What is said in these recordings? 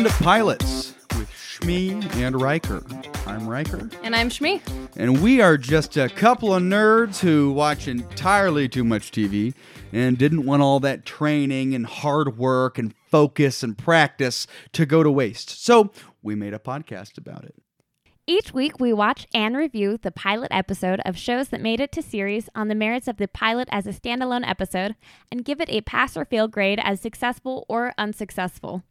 Welcome to Pilots with Shmi and Riker. I'm Riker, And I'm Shmi. and we are just a couple of nerds who watch entirely too much TV and didn't want all that training and hard work and focus and practice to go to waste. So we made a podcast about it. Each week, we watch and review the pilot episode of shows that made it to series on the merits of the pilot as a standalone episode and give it a pass or fail grade as successful or unsuccessful.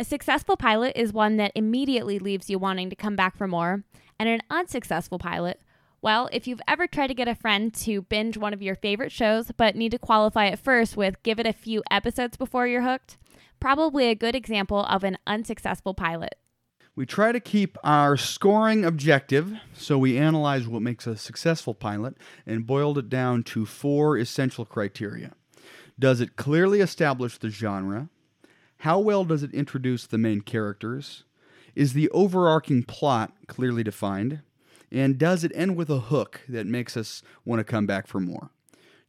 A successful pilot is one that immediately leaves you wanting to come back for more, and an unsuccessful pilot, well, if you've ever tried to get a friend to binge one of your favorite shows but need to qualify it first with give it a few episodes before you're hooked, probably a good example of an unsuccessful pilot. We try to keep our scoring objective, so we analyze what makes a successful pilot and boiled it down to four essential criteria. Does it clearly establish the genre? How well does it introduce the main characters? Is the overarching plot clearly defined? And does it end with a hook that makes us want to come back for more?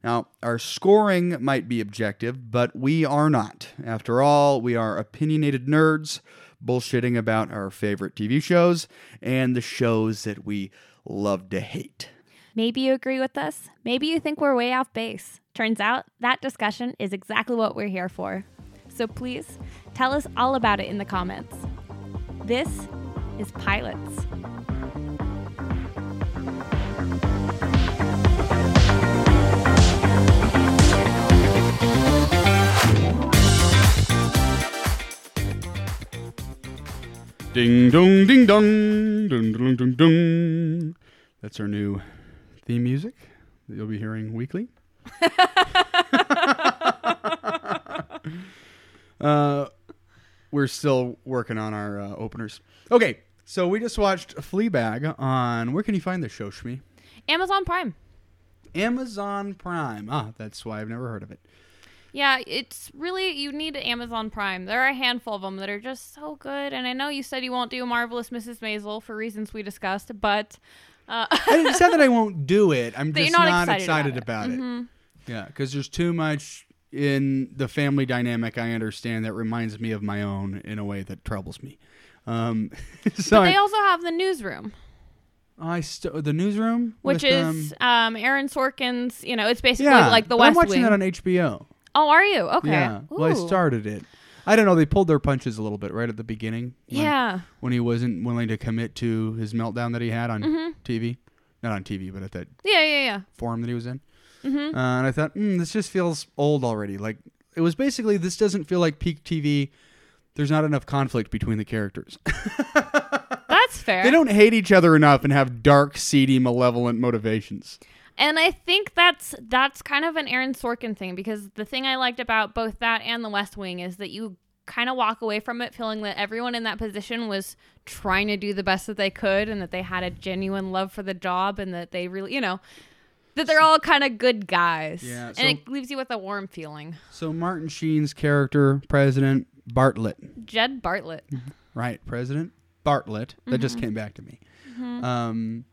Now, our scoring might be objective, but we are not. After all, we are opinionated nerds bullshitting about our favorite TV shows and the shows that we love to hate. Maybe you agree with us. Maybe you think we're way off base. Turns out that discussion is exactly what we're here for. So please tell us all about it in the comments. This is Pilots. Ding dong, ding dong, ding dong, ding dong. That's our new theme music that you'll be hearing weekly. uh, we're still working on our uh, openers. Okay, so we just watched Fleabag on. Where can you find this show, Shmi? Amazon Prime. Amazon Prime. Ah, that's why I've never heard of it. Yeah, it's really, you need Amazon Prime. There are a handful of them that are just so good. And I know you said you won't do Marvelous Mrs. Maisel for reasons we discussed, but. Uh, I didn't say that I won't do it. I'm just not not, excited excited, about about it. it. Mhm. Yeah, because there's too much in the family dynamic I understand that reminds me of my own in a way that troubles me. Um, so But they I, also have the newsroom, I st- the newsroom, which with, is um, um, Aaron Sorkin's, you know, it's basically yeah, like the West I'm watching Wing. that on HBO. oh, are you? Okay. Yeah, well, I started it. I don't know. They pulled their punches a little bit right at the beginning. when- Yeah. when he wasn't willing to commit to his meltdown that he had on Mhm. TV, not on TV, but at that Yeah, yeah, yeah. forum that he was in. Mm-hmm. Uh, and I thought, mm, this just feels old already. Like it was basically this doesn't feel like peak TV. There's not enough conflict between the characters. That's fair. they don't hate each other enough and have dark, seedy, malevolent motivations. And I think that's that's kind of an Aaron Sorkin thing because the thing I liked about both that and The West Wing is that you kind of walk away from it feeling that everyone in that position was trying to do the best that they could and that they had a genuine love for the job and that they really, you know, that they're all kind of good guys. Yeah, so- and it leaves you with a warm feeling. So Martin Sheen's character, President Bartlet, Jed Bartlet. right? President Bartlet. That just Mm-hmm. came back to me. Um,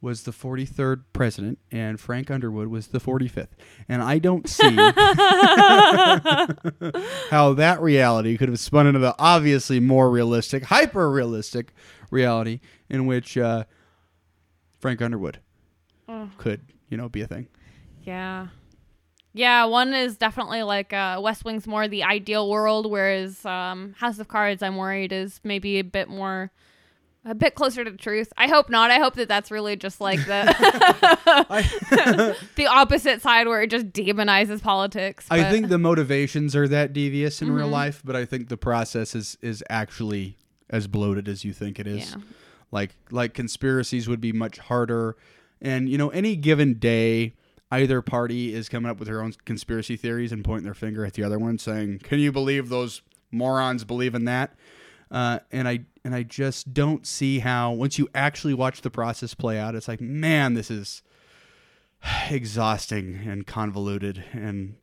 was the 43rd president, and Frank Underwood was the 45th. And I don't see how that reality could have spun into the obviously more realistic, hyper realistic reality in which uh, Frank Underwood Oh. could, you know, be a thing. Yeah. Yeah, one is definitely like uh, West Wing's more the ideal world, whereas um, House of Cards, I'm worried, is maybe a bit more, a bit closer to the truth. I hope not. I hope that that's really just like the the opposite side where it just demonizes politics. I think the motivations are that devious in real Mhm. life, but I think the process is is actually as bloated as you think it is. Yeah. Like like conspiracies would be much harder, and you know any given day, either party is coming up with their own conspiracy theories and pointing their finger at the other one, saying, "Can you believe those morons believe in that?" Uh, and I and I just don't see how once you actually watch the process play out, it's like, man, this is exhausting and convoluted and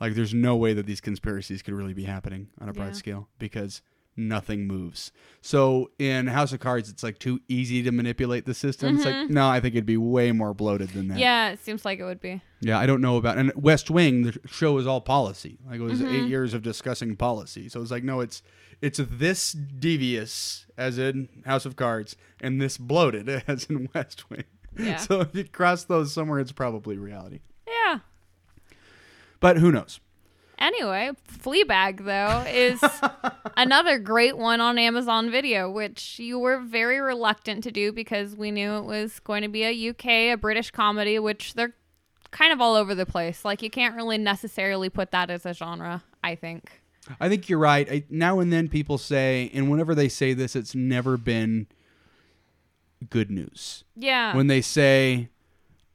like there's no way that these conspiracies could really be happening on a broad Yeah. scale because nothing moves. So in House of Cards, it's like too easy to manipulate the system. It's like no, I think it'd be way more bloated than that. Mm-hmm. Yeah, it seems like it would be. Yeah, I don't know about and West Wing. The show is all policy. Like it was Mm-hmm. eight years of discussing policy. So it's like no, it's it's this devious as in House of Cards and this bloated as in West Wing. Yeah. So if you cross those somewhere, it's probably reality. Yeah. But who knows? Anyway, Fleabag though is another great one on Amazon Video, which you were very reluctant to do because we knew it was going to be a UK, a British comedy, which they're kind of all over the place. Like you can't really necessarily put that as a genre, I think. I think you're right. I, now and then people say, and whenever they say this, it's never been good news. Yeah. When they say,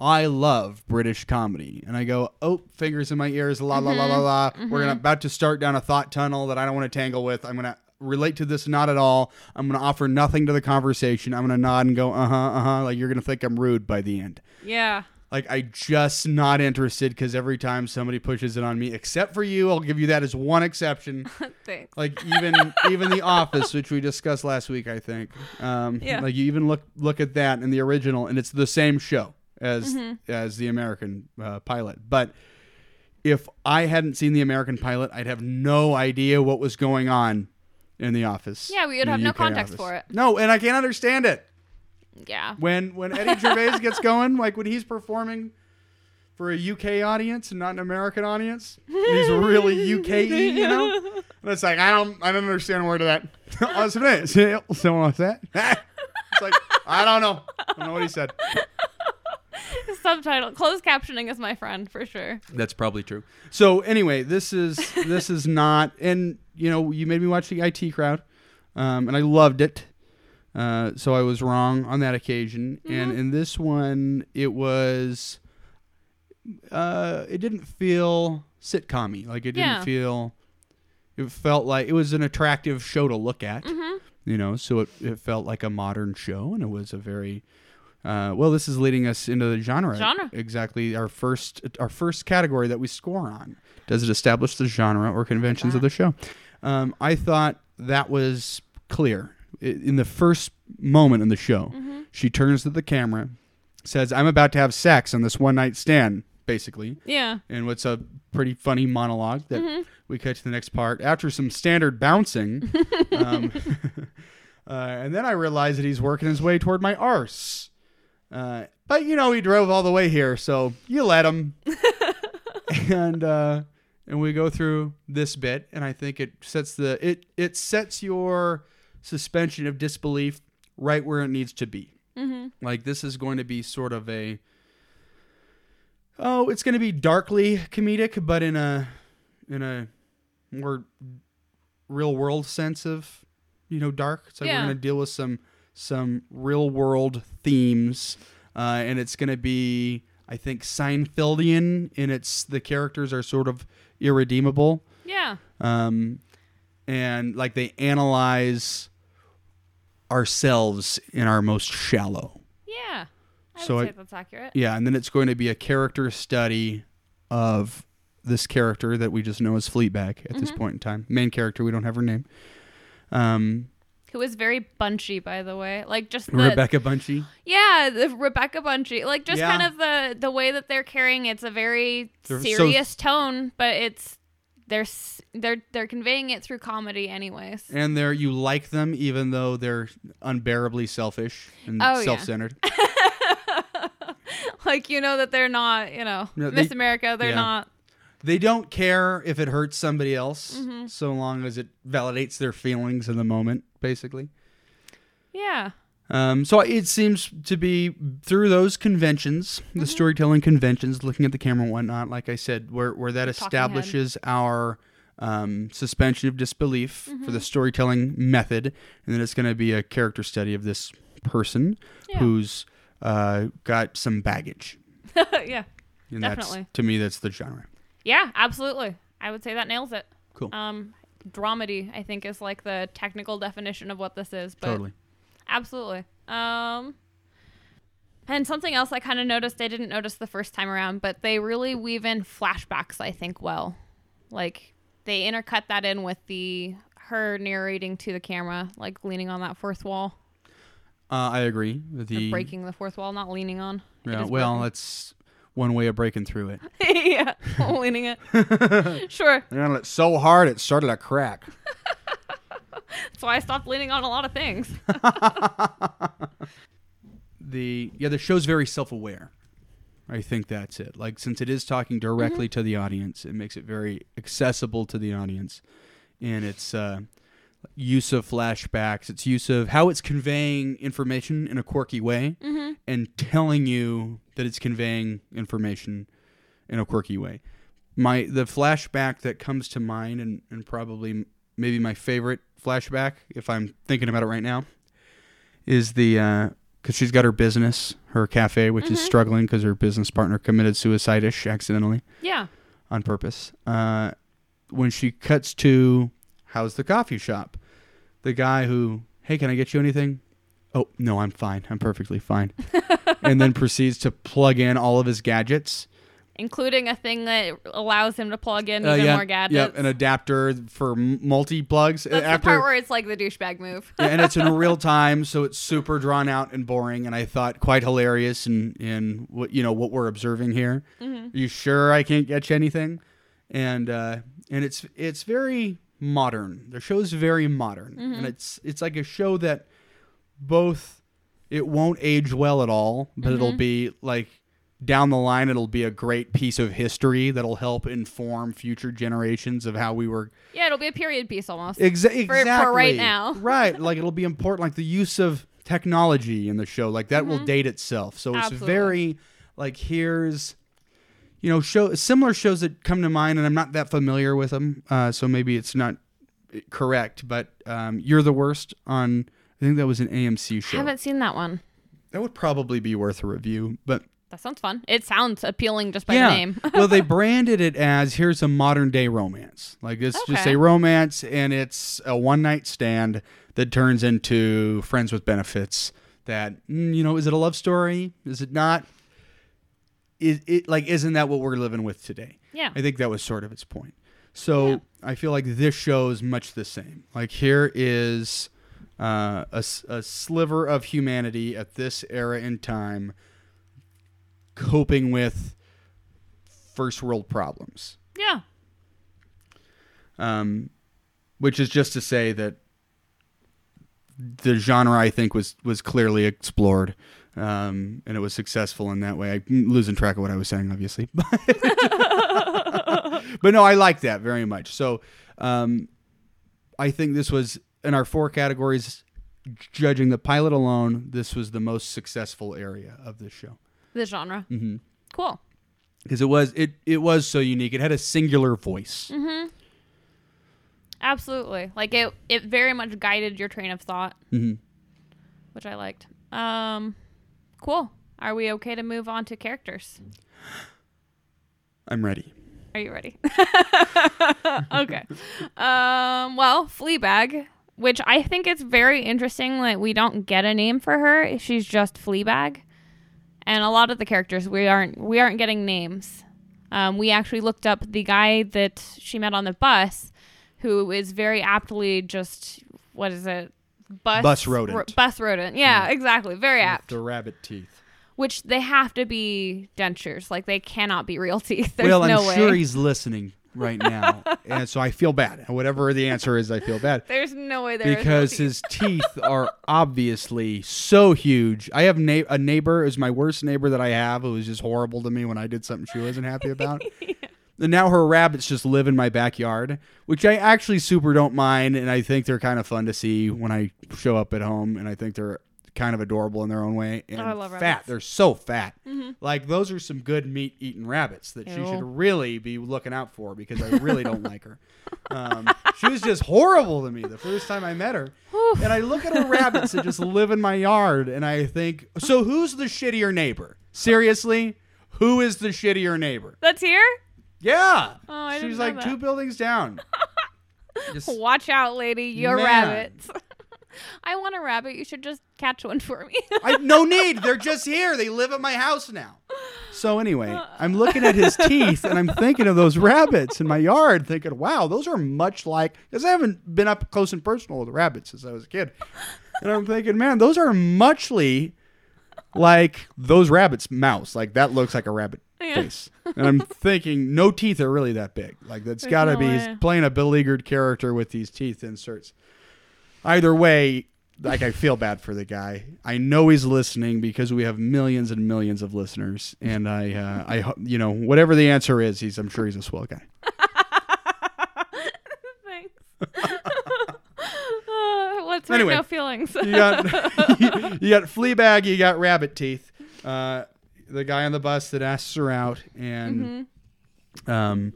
I love British comedy, and I go, oh, fingers in my ears, la la la la la. We're gonna about to start down a thought tunnel that I don't want to tangle with. I'm gonna relate to this not at all. I'm gonna offer nothing to the conversation. I'm gonna nod and go, uh huh, uh huh. Like you're gonna think I'm rude by the end. yeah. Like I just not interested because every time somebody pushes it on me, except for you, I'll give you that as one exception. Thanks. like even even the office which we discussed last week i think um Yeah. like you even look look at that in the original and it's the same show as Mm-hmm. as the american uh, pilot but if i hadn't seen the american pilot i'd have no idea what was going on in the office Yeah, we would have no UK context office. for it. no and i can't understand it Yeah. when when eddie gervais gets going like when he's performing for a UK audience and not an American audience. He's really UK, you know. And it's like I don't, I don't understand a word of that. Someone wants that? it's like I don't know. I don't know what he said. Subtitle closed captioning is my friend for sure. That's probably true. So anyway, this is this is not, and you know, you made me watch the IT crowd, um, and I loved it. Uh, so I was wrong on that occasion, and in this one, it was, uh, it didn't feel sitcom Like it didn't Yeah. feel. It felt like it was an attractive show to look at. You know, so it, it felt like a modern show, and it was a very uh, well, this is leading us into the genre. Genre. Exactly. Our first our first category that we score on. Does it establish the genre or conventions of the show? Um, I thought that was clear. In the first moment in the show, she turns to the camera, says, I'm about to have sex on this one night stand, basically. Yeah. And what's a pretty funny monologue that we cut to the next part after some standard bouncing. um, uh, and then I realized that he's working his way toward my arse. Uh, but you know, he drove all the way here, so you let him. and uh, and we go through this bit, and I think it sets the it it sets your suspension of disbelief right where it needs to be. Mm-hmm. Like this is going to be sort of a oh, it's going to be darkly comedic, but in a in a more real world sense of you know dark. It's like Yeah. we're going to deal with some some real world themes, uh, and it's going to be I think Seinfeldian in its the characters are sort of irredeemable Yeah. um, and like they analyze ourselves in our most shallow. Yeah. I So would I- that's accurate. Yeah, and then it's going to be a character study of this character that we just know as Fleabag at this point in time. Main character, we don't have her name. Um, Who is very bunchy, by the way. Like just the Rebecca Bunchy. Yeah, the Rebecca Bunchy. Like just Yeah. kind of the the way that they're carrying it's a very They're so- serious tone, but it's they're they're they're conveying it through comedy anyways. And they're you like them even though they're unbearably selfish and Oh, self-centered. like you know that they're not, you know, No, they- Miss America, they're yeah. not They don't care if it hurts somebody else, Mm-hmm. so long as it validates their feelings in the moment, basically. Yeah. Um, so it seems to be through those conventions, Mm-hmm. the storytelling conventions, looking at the camera and whatnot, like I said, where, where that talking head. establishes our um, suspension of disbelief for Mm-hmm. the storytelling method. And then it's going to be a character study of this person Yeah. who's uh, got some baggage. yeah. And Definitely. that's, to me, that's the genre. Yeah, absolutely. I would say that nails it. Cool. Um dramedy, I think is like the technical definition of what this is, but totally. Absolutely. Um, and something else I kind of noticed, I didn't notice the first time around, but they really weave in flashbacks, I think, well. Like, they intercut that in with the her narrating to the camera, like leaning on that fourth wall, Uh, I agree. or The breaking the fourth wall, not leaning on. Yeah, well, broken. that's one way of breaking through it. yeah, leaning it. Sure. And it's so hard it started a crack. That's why I stopped leaning on a lot of things. the yeah the show's very self-aware i think that's it like since it is talking directly to the audience it makes it very accessible to the audience and its uh, use of flashbacks its use of how it's conveying information in a quirky way mm-hmm. and telling you that it's conveying information in a quirky way my the flashback that comes to mind and, and probably maybe my favorite flashback if i'm thinking about it right now is the because she's got her business her cafe which is Mhm. struggling because her business partner committed suicide-ish accidentally Yeah. on purpose uh, when she cuts to how's the coffee shop the guy who hey can i get you anything oh no i'm fine i'm perfectly fine and then proceeds to plug in all of his gadgets Including a thing that allows him to plug in Uh, even yeah, more gadgets. Yep, an adapter for multi plugs. That's the part where it's like the douchebag move. and it's in real time, so it's super drawn out and boring. And I thought quite hilarious in in what you know what we're observing here. hmm Are you sure I can't get you anything? And uh, and it's it's very modern. The show's very modern, Mhm. and it's it's like a show that both it won't age well at all, but it'll Mhm. be like down the line it'll be a great piece of history that'll help inform future generations of how we were Yeah, it'll be a period piece almost. Exa- For- for right now. right like it'll be important like the use of technology in the show like that will Mhm. date itself so it's very like here's you know show similar shows that come to mind and i'm not that familiar with them uh, so maybe it's not correct but um, you're the worst on i think that was an amc show. I haven't seen that one. that would probably be worth a review but That sounds fun. It sounds appealing just by Yeah. the name. well, they branded it as here's a modern day romance. Like it's just a romance, and it's a one night stand that turns into friends with benefits. That mm, you know, is it a love story? Is it not? Is it like isn't that what we're living with today? yeah. I think that was sort of its point. So Yeah. I feel like this show is much the same. Like here is uh, a, a sliver of humanity at this era in time coping with first world problems. Yeah. Um, which is just to say that the genre I think was was clearly explored. Um, and it was successful in that way. I'm losing track of what I was saying, obviously. but no, I like that very much. So, um, I think this was in our four categories. Judging the pilot alone, this was the most successful area of this show the genre. because Cool. Because it was it it was so unique. It had a singular voice. Mm-hmm. Absolutely. Like it it very much guided your train of thought, hmm which I liked. Um cool. Are we okay to move on to characters? I'm ready. Are you ready? okay. Um, well, Fleabag, which I think it's very interesting that we don't get a name for her. She's just Fleabag. And a lot of the characters we aren't we aren't getting names. Um, we actually looked up the guy that she met on the bus, who is very aptly just what is it? Bus Bus rodent. ro- bus rodent. Yeah, exactly. Very apt. The rabbit teeth. Which they have to be dentures. Like they cannot be real teeth. There's well, I'm no way. sure he's listening right now, and so I feel bad. Whatever the answer is, I feel bad There's no way there is because his teeth are obviously so huge. I have na- a neighbor is my worst neighbor that I have who was just horrible to me when I did something she wasn't happy about. And now her rabbits just live in my backyard, which I actually super don't mind, and I think they're kind of fun to see when I show up at home, and I think they're kind of adorable in their own way. And Oh, I love fat. rabbits. They're so fat. Mhm. Like those are some good meat eating rabbits that she should really be looking out for because I really don't like her. Um, she was just horrible to me the first time I met her. Whew. And I look at her rabbits that just live in my yard, and I think, so who's the shittier neighbor? Seriously, who is the shittier neighbor? That's here? Yeah. Oh, She's like that. two buildings down. Just- Watch out, lady. Your Man. rabbits. I want a rabbit. You should just catch one for me. I no need. They're just here. They live at my house now. So anyway, uh. I'm looking at his teeth and I'm thinking of those rabbits in my yard, thinking, "Wow, those are much like." Because I haven't been up close and personal with rabbits since I was a kid, and I'm thinking, man, those are muchly like those rabbits' mouse. Like that looks like a rabbit Yeah. face. And I'm thinking, no teeth are really that big. Like that's There's got to no be way. he's playing a beleaguered character with these teeth inserts. Either way, like I feel bad for the guy. I know he's listening because we have millions and millions of listeners, and I, uh, I, ho- you know, whatever the answer is, he's, I'm sure he's a swell guy. Thanks. uh, let's hurt Anyway. no feelings. You got, you got Fleabag, you got Rabbit Teeth. Uh, the guy on the bus that asks her out, and Mhm. um,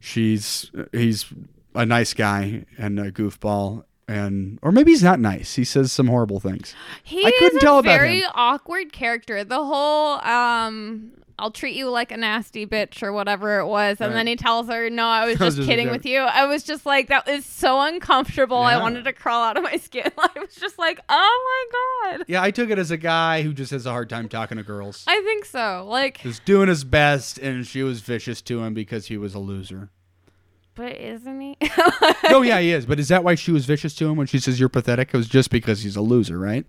she's he's a nice guy and a goofball, and or maybe he's not nice. He says some horrible things. He I couldn't is tell a about very him. awkward character. The whole um I'll treat you like a nasty bitch or whatever it was. And Right. then he tells her, No, I was just just kidding with you. I was just like, that is so uncomfortable. I wanted to crawl out of my skin. I was just like, Oh my God. Yeah, I took it as a guy who just has a hard time talking to girls. I think so. Like was doing his best, and she was vicious to him because he was a loser. But isn't he? no, yeah, he is. But is that why she was vicious to him when she says you're pathetic? It was just because he's a loser, right?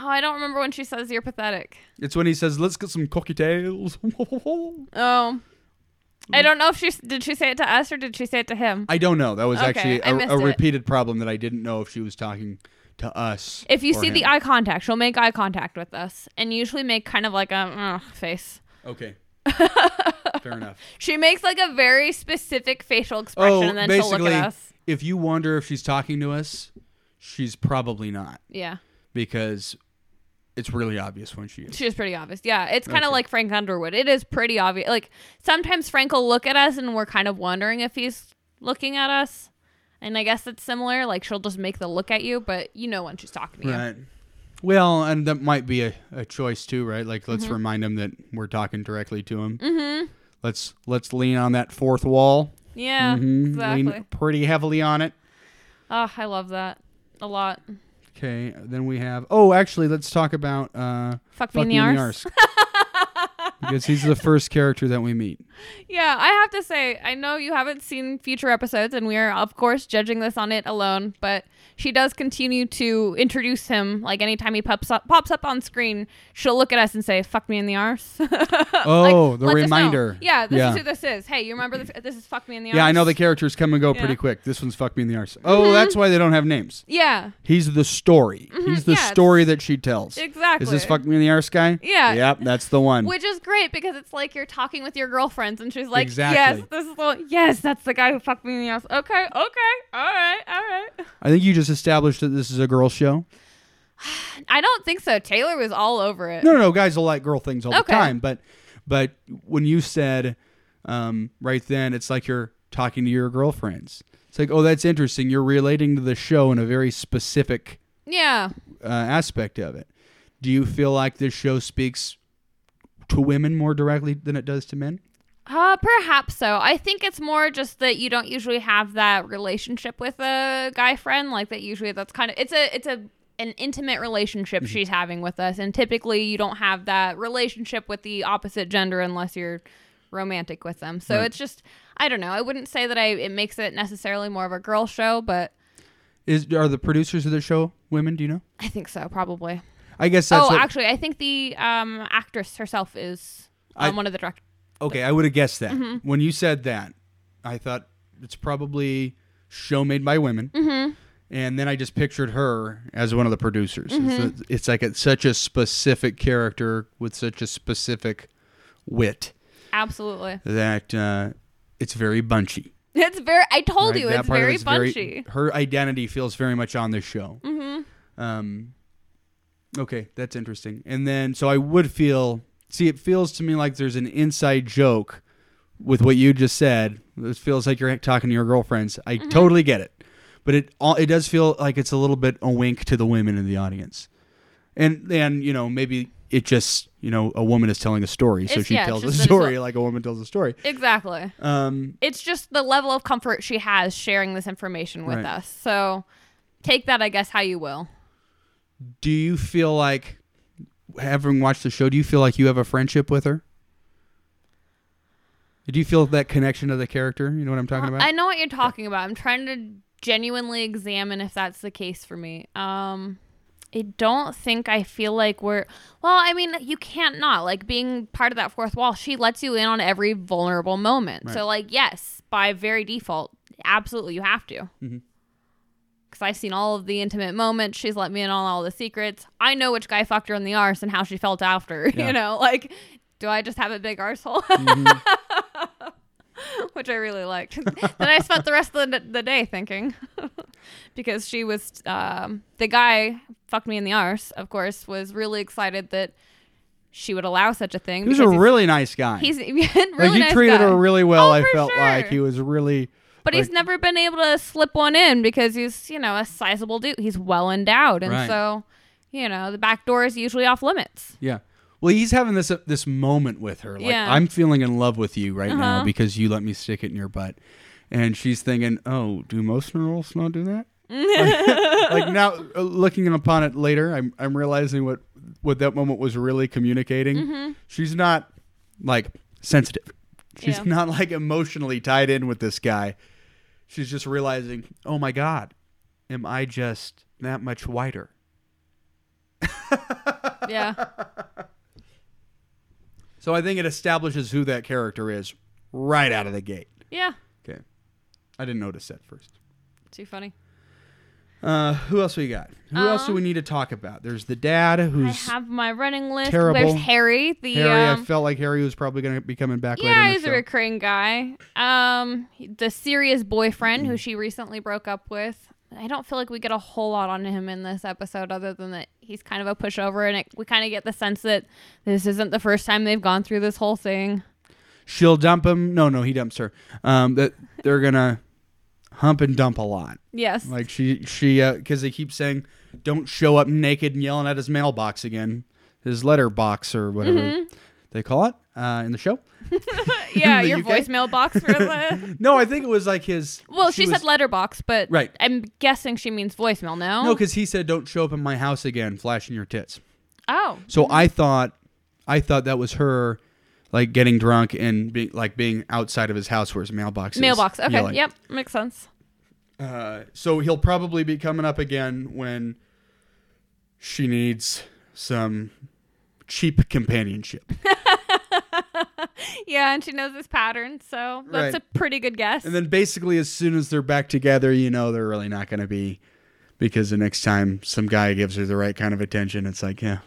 Oh, I don't remember when she says you're pathetic. It's when he says, "Let's get some cocktails." Oh. I don't know if she did she say it to us or did she say it to him. I don't know. That was Okay, actually I a, missed a it. repeated problem that I didn't know if she was talking to us. If you or see the eye contact, she'll make eye contact with us and usually make kind of like a uh, face. okay, fair enough. She makes like a very specific facial expression Oh, and then she'll look at us. if you wonder if she's talking to us, she's probably not Yeah. because it's really obvious when she is. She was pretty obvious. Yeah. It's kind of Okay. like Frank Underwood. It is pretty obvious. Like sometimes Frank will look at us and we're kind of wondering if he's looking at us. And I guess it's similar. Like she'll just make the look at you, but you know when she's talking to you. Right. Well, and that might be a, a choice too, right? Like, let's Mm-hmm. remind him that we're talking directly to him. Mm-hmm. Let's let's lean on that fourth wall. Yeah. Mhm. Exactly. Lean pretty heavily on it. Oh, I love that a lot. Okay. Then we have. Oh, actually, let's talk about uh, Fuck, me Fuck in the arse. because he's the first character that we meet. Yeah, I have to say, I know you haven't seen future episodes, and we are, of course, judging this on it alone. But she does continue to introduce him. Like anytime he pops up, pops up on screen, she'll look at us and say, "Fuck me in the arse." Oh, the us know. reminder. Yeah, this Yeah. is who this is. Hey, you remember this? This is "Fuck me in the arse." Yeah, I know the characters come and go Yeah. Mm-hmm. pretty quick. This one's fuck me in the arse. Oh, that's why they don't have names. Yeah, He's the story. He's the yeah, story that she tells. exactly. Is this fuck me in the arse guy? Yeah. Yep, that's the one. Which is great because it's like you're talking with your girlfriends, and she's like, Exactly. "Yes, this is the one. yes, that's the guy who fucked me in the ass." Okay, okay, all right, all right. I think you just established that this is a girl show. I don't think so. Taylor was all over it. No, no, no. Guys will like girl things all the time. But, but when you said um, right then, it's like you're talking to your girlfriends. It's like, oh, that's interesting. You're relating to the show in a very specific Yeah. uh, aspect of it. Do you feel like this show speaks to women more directly than it does to men? Uh, perhaps so. I think it's more just that you don't usually have that relationship with a guy friend. Like that usually that's kind of it's a it's a an intimate relationship Mm-hmm. she's having with us, and typically you don't have that relationship with the opposite gender unless you're romantic with them. So Right. it's just I don't know. I wouldn't say that I it makes it necessarily more of a girl show, but Is are the producers of the show women? Do you know? I think so probably. I guess that's oh, what- actually, I think the um actress herself is I- um, one of the directors. Okay, I would have guessed that. Mm-hmm. When you said that, I thought it's probably show made by women. Mm-hmm. And then I just pictured her as one of the producers. Mm-hmm. It's, a- it's like it's such a specific character with such a specific wit Absolutely. that uh, it's very bunchy. It's very. I told right? you, That it's part of very her identity feels very much on this show. Mm-hmm. Um, okay, that's interesting. And then, so I would feel. See, it feels to me like there's an inside joke with what you just said. It feels like you're talking to your girlfriends. I Mm-hmm. totally get it, but it all it does feel like it's a little bit a wink to the women in the audience, and and you know maybe it just you know a woman is telling a story, so It's- she yeah, tells a just that it's story like a woman tells a story. Exactly. Um, It's just the level of comfort she has sharing this information with Right. us. So take that, I guess, how you will. Do you feel like having watched the show? Do you feel like you have a friendship with her? Do you feel that connection to the character? You know what I'm talking about? I know what you're talking about. I'm trying to genuinely examine if that's the case for me. Um, I don't think I feel like we're. Well, I mean, you can't not like being part of that fourth wall. She lets you in on every vulnerable moment. Right. So, like, yes, by very default, absolutely, you have to. Mhm. Because I've seen all of the intimate moments. She's let me in on all the secrets. I know which guy fucked her in the arse and how she felt after. Yeah. You know, like, do I just have a big arsehole? Mhm. which I really liked. then I spent the rest of the, the day thinking, because she was um, the guy fucked me in the arse. Of course, was really excited that she would allow such a thing. He was a really nice guy. he's, he's really like he nice treated guy. her really well. Oh, I felt like he was really But he's never been able to slip one in because he's you know a sizable dude. He's well endowed, and Right. so you know the back door is usually off limits. yeah. Well, he's having this uh, this moment with her. Like Yeah. I'm feeling in love with you right now Uh-huh. because you let me stick it in your butt, and she's thinking, oh, do most girls not do that? like now, uh, looking upon it later, I'm I'm realizing what what that moment was really communicating. Mm-hmm. She's not like sensitive. She's Yeah. not like emotionally tied in with this guy. She's just realizing, oh my god, am I just that much whiter? yeah, So I think it establishes who that character is right out of the gate. yeah, Okay, I didn't notice that first. too funny. Uh, who else we got? Who else do Um, we need to talk about? There's the dad who's. I have my running list. terrible. There's Harry, the Harry. um, I felt like Harry was probably going to be coming back later. Yeah, he's a recurring guy. Um, the serious boyfriend who she recently broke up with. I don't feel like we get a whole lot on him in this episode, other than that he's kind of a pushover, and it, we kind of get the sense that this isn't the first time they've gone through this whole thing. She'll dump him. No, no, he dumps her. Um, that they're gonna hump and dump a lot. Yes. Like she, she, because they keep saying, "Don't show up naked and yelling at his mailbox again, his letter box or whatever Mm-hmm. they call it uh, in the show." yeah, the your UK? voicemail box for the. No, I think it was like his. Well, she, was- said letterbox, but Right. I'm guessing she means voicemail. No. No, because he said, "Don't show up in my house again, flashing your tits." oh. So I thought, I thought that was her, like getting drunk and being like being outside of his house where his mailbox is. Mailbox. Okay. yelling. Yep. Makes sense. Uh, so he'll probably be coming up again when she needs some cheap companionship. Yeah, and she knows his pattern, so that's Right. a pretty good guess. and then basically, as soon as they're back together, you know they're really not going to be, because the next time some guy gives her the right kind of attention, it's like, yeah,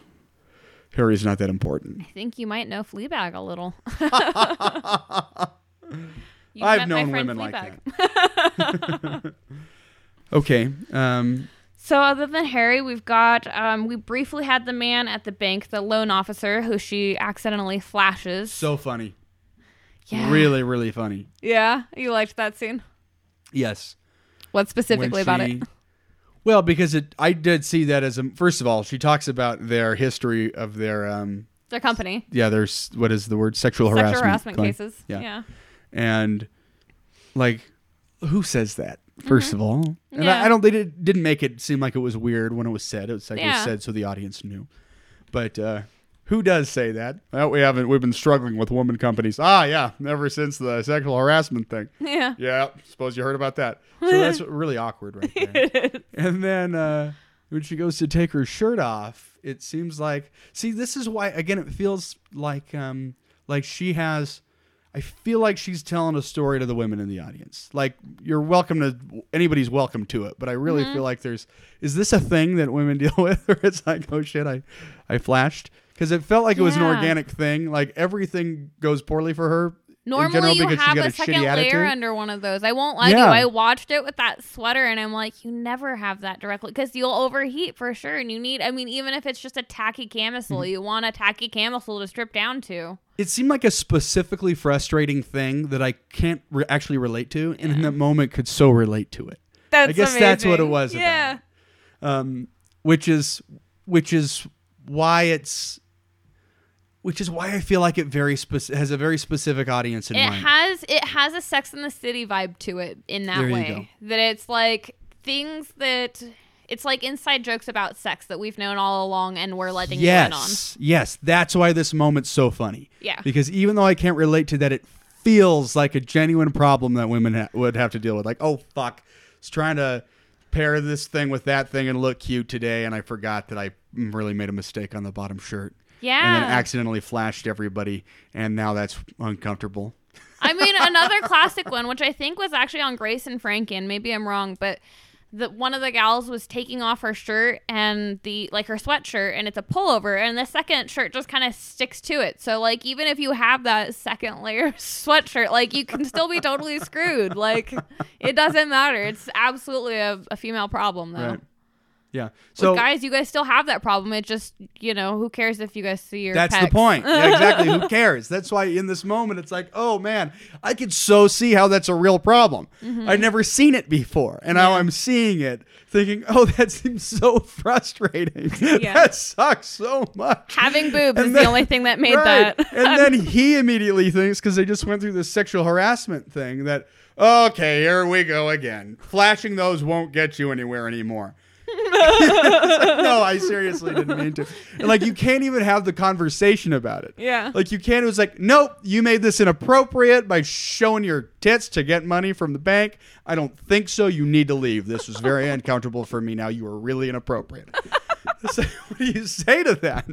Harry's not that important. I think you might know Fleabag a little. I've known women like that. Okay. Um, So other than Harry, we've got um, we briefly had the man at the bank, the loan officer, who she accidentally flashes. so funny. yeah. Really, really funny. Yeah, you liked that scene. Yes. What specifically when about it? Well, because it, I did see that as a. First of all, she talks about their history of their, um, Their company, yeah, there's what is the word, sexual sexual harassment, harassment claim. cases. Yeah. yeah. and like, who says that? 1st of all, and Mm-hmm. Yeah. I, I don't. They did, didn't make it seem like it was weird when it was said. It was like it was said so the audience knew. But uh, who does say that? Well, we haven't. We've been struggling with woman companies. Ah, yeah, ever since the sexual harassment thing. Yeah. Yeah, suppose you heard about that. So that's really awkward right there. and then uh, when she goes to take her shirt off, it seems like see this is why again it feels like um like she has I feel like she's telling a story to the women in the audience. Like you're welcome to anybody's welcome to it, but I really Mm-hmm. feel like there's is this a thing that women deal with or it's like oh shit I I flashed because it felt like it was an Yeah. organic thing. Like everything goes poorly for her Normally, you because she's have got a a second shitty layer attitude. under one of those. I won't lie to you. I watched it with that sweater, and I'm like, you never have that directly because you'll overheat for sure. And you need, I mean, even if it's just a tacky camisole, Mm-hmm. you want a tacky camisole to strip down to. it seemed like a specifically frustrating thing that I can't re- actually relate to, and in that moment could so relate to it. That's I guess that's what it amazing. was about. Yeah. Um, which is which is why it's which is why I feel like it very has a very specific audience in It mind. has it has a Sex in the City vibe to it in that There way. That it's like things that it's like inside jokes about sex that we've known all along and we're letting you in on. yes, yes, that's why this moment's so funny. Yeah. because even though I can't relate to that, it feels like a genuine problem that women ha- would have to deal with. Like, oh fuck, it's trying to pair this thing with that thing and look cute today, and I forgot that I mm, really made a mistake on the bottom shirt. Yeah. And then accidentally flashed everybody, and now that's uncomfortable. I mean, another classic one, which I think was actually on Grace and Frankie. Maybe I'm wrong, but the one of the gals was taking off her shirt and the like her sweatshirt, and it's a pullover, and the second shirt just kind of sticks to it. So like, even if you have that second layer sweatshirt, like you can still be totally screwed. Like, it doesn't matter. It's absolutely a, a female problem, though. Right. Yeah. With So guys, you guys still have that problem. It just, you know, who cares if you guys see your That's the point. Yeah, exactly. Who cares? That's why in this moment it's like, oh man, I could so see how that's a real problem. Mm-hmm. I'd never seen it before, and now I'm seeing it, thinking, oh, that seems so frustrating. Yeah. that sucks so much. Having boobs And is then- the only thing that made Right. that. and then he immediately thinks because they just went through this sexual harassment thing that okay, here we go again. Flashing those won't get you anywhere anymore. It's like, no, I seriously didn't mean to. And like you can't even have the conversation about it. Yeah. Like you can't. It was like, nope, you made this inappropriate by showing your tits to get money from the bank. I don't think so. You need to leave. This was very uncomfortable for me. Now you are really inappropriate. It's like, what do you say to that?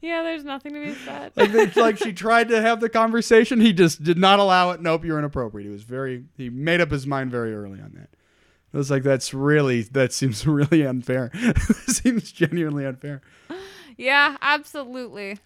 Yeah, there's nothing to be said. like, they, like she tried to have the conversation. He just did not allow it. Nope, you're inappropriate. He was very. He made up his mind very early on that. I was like, that's really. That seems really unfair. seems genuinely unfair. yeah, absolutely.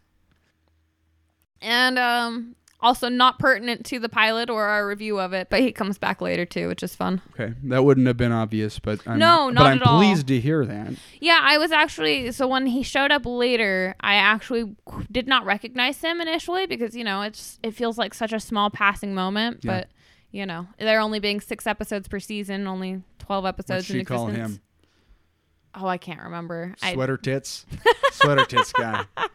And um also not pertinent to the pilot or our review of it, but he comes back later too, which is fun. Okay, that wouldn't have been obvious, but I'm, No, but not I'm at all. pleased to hear that. Yeah, I was actually so when he showed up later, I actually did not recognize him initially because you know it's it feels like such a small passing moment, Yeah. but you know there only being six episodes per season, only twelve episodes What'd in she call existence. him? Oh, I can't remember. I, Sweater tits. Sweater tits guy. yeah,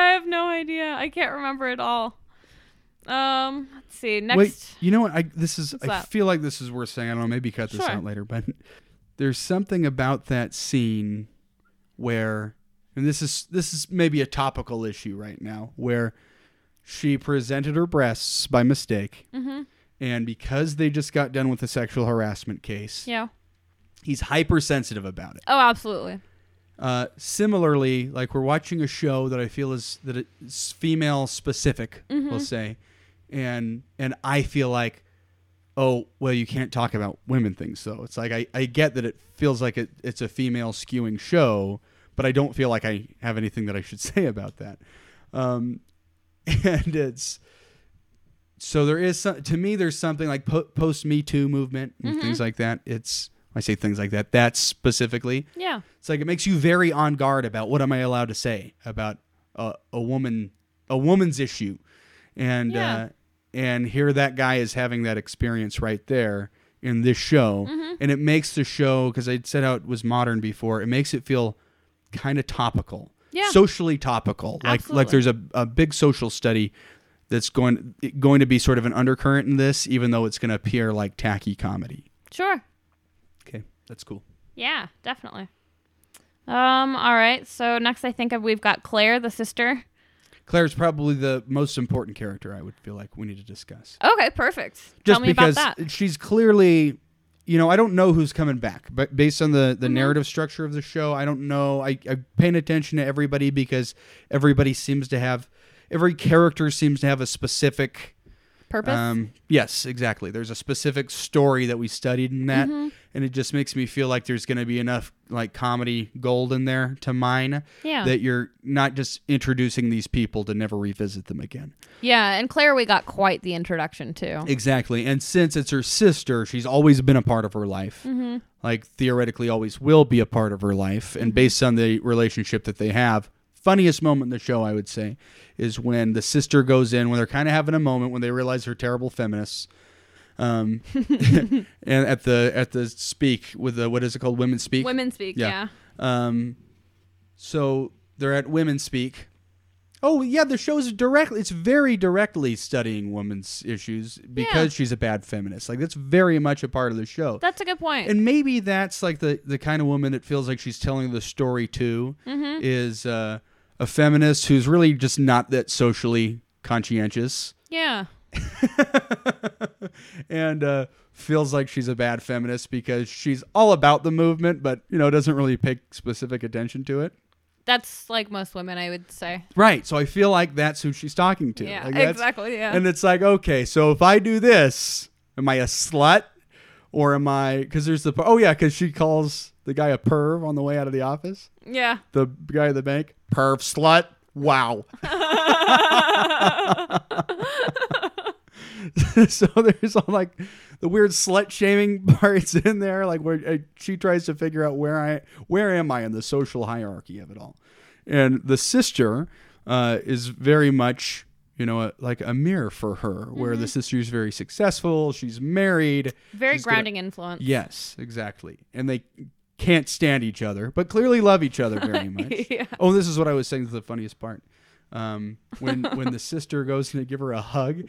I have no idea. I can't remember at all. Um, let's see. Next, Wait, you know what? I this is. What's I that? feel like this is worth saying. I don't know. Maybe cut this Sure. out later, but there's something about that scene where, and this is this is maybe a topical issue right now, where she presented her breasts by mistake, Mhm. And because they just got done with a sexual harassment case, yeah. he's hypersensitive about it. Oh, absolutely. Uh, similarly, like we're watching a show that I feel is that it's female specific, Mm-hmm. we'll say, and and I feel like, oh well, you can't talk about women things though. It's like I, I get that it feels like it, it's a female skewing show, but I don't feel like I have anything that I should say about that. Um, and it's so there is some, to me there's something like po- post Me Too movement and Mm-hmm. things like that. It's I say things like that. That specifically. Yeah. It's like it makes you very on guard about what am I allowed to say about a, a woman, a woman's issue, and Yeah. uh, and here that guy is having that experience right there in this show, Mm-hmm. and it makes the show because I said how it was modern before. It makes it feel kind of topical, Yeah. socially topical. Like like there's a, a big social study that's going going to be sort of an undercurrent in this, even though it's going to appear like tacky comedy. Sure. Okay, that's cool. Yeah, definitely. Um. All right. So next, I think we've got Claire, the sister. Claire's probably the most important character I would feel like we need to discuss. Okay. Perfect. Just Tell me because about that. she's clearly, you know, I don't know who's coming back, but based on the Mm-hmm. the narrative structure of the show, I don't know. I, I'm paying attention to everybody because everybody seems to have, every character seems to have a specific. Purpose. Um, yes, exactly. There's a specific story that we studied in that, Mm-hmm. and it just makes me feel like there's going to be enough like comedy gold in there to mine yeah. that you're not just introducing these people to never revisit them again. yeah. And Claire, we got quite the introduction too. Exactly. And since it's her sister, she's always been a part of her life. Mm-hmm. Like theoretically always will be a part of her life. And based on the relationship that they have, funniest moment in the show I would say is when the sister goes in when they're kind of having a moment when they realize they're terrible feminists. Um, and at the at the speak with the what is it called women speak Women speak. Yeah. Yeah. um, so they're at Women Speak. Oh yeah, the show's directly. It's very directly studying women's issues because she's a bad feminist. Like that's very much a part of the show. That's a good point. and maybe that's like the the kind of woman that feels like she's telling the story to Mm-hmm. is uh, a feminist who's really just not that socially conscientious Yeah. and uh, feels like she's a bad feminist because she's all about the movement, but you know doesn't really pay specific attention to it. That's like most women, I would say. Right. So I feel like that's who she's talking to. Yeah, Like, exactly. Yeah. And it's like, okay, so if I do this, am I a slut? Or am I? Because there's the oh yeah, because she calls the guy a perv on the way out of the office. yeah. The guy at the bank, perv slut. Wow. so there's all like the weird slut shaming parts in there, like where uh, she tries to figure out where I where am I in the social hierarchy of it all, and the sister uh, is very much you know a, like a mirror for her, where the sister is very successful, she's married, Very She's gonna- grounding influence. yes, exactly, and they can't stand each other, but clearly love each other very much. yeah. Oh, this is what I was saying is the funniest part. Um, when when the sister goes to give her a hug,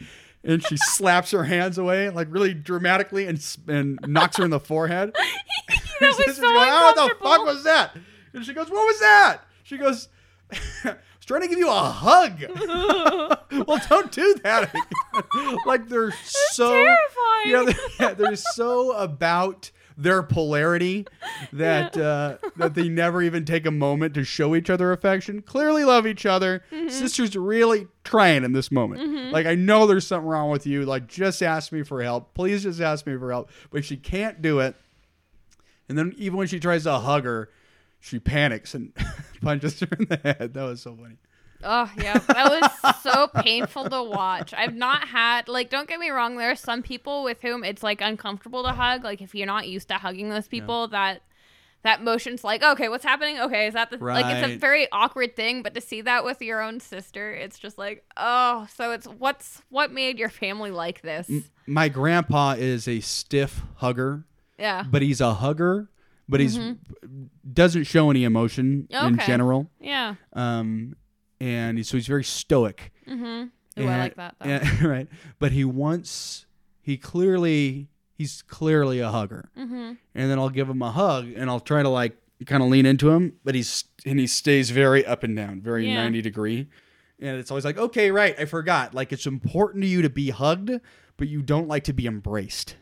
and she slaps her hands away like really dramatically and and knocks her in the forehead. Her was so going, "Oh, what the fuck was that? And she goes, "What was that?" She goes, "I was trying to give you a hug." well, don't do that. like they're so terrifying. Yeah, they're, yeah, they're so about their polarity that uh, that they never even take a moment to show each other affection. Clearly love each other. Mm-hmm. Sisters really trying in this moment. Like I know there's something wrong with you. Like just ask me for help. Please just ask me for help. But she can't do it. And then even when she tries to hug her, she panics and punches her in the head. That was so funny. Oh yeah, that was so painful to watch. I've not had like don't get me wrong, there are some people with whom it's like uncomfortable to hug. Like if you're not used to hugging those people, that that motion's like, okay, what's happening? Okay, is that the like it's a very awkward thing, but to see that with your own sister, it's just like, oh, so it's what's what made your family like this? My grandpa is a stiff hugger. Yeah. but he's a hugger, but he's doesn't show any emotion in Mm-hmm. General. Yeah. Um, and so he's very stoic. Mm-hmm. Ooh, And- I like that though. and- right, but he wants he clearly he's clearly a hugger. mm-hmm. And then I'll give him a hug, and I'll try to like kind of lean into him, but he's and he stays very up and down, very Yeah. ninety degree. And it's always like, okay, right, I forgot. Like it's important to you to be hugged, but you don't like to be embraced.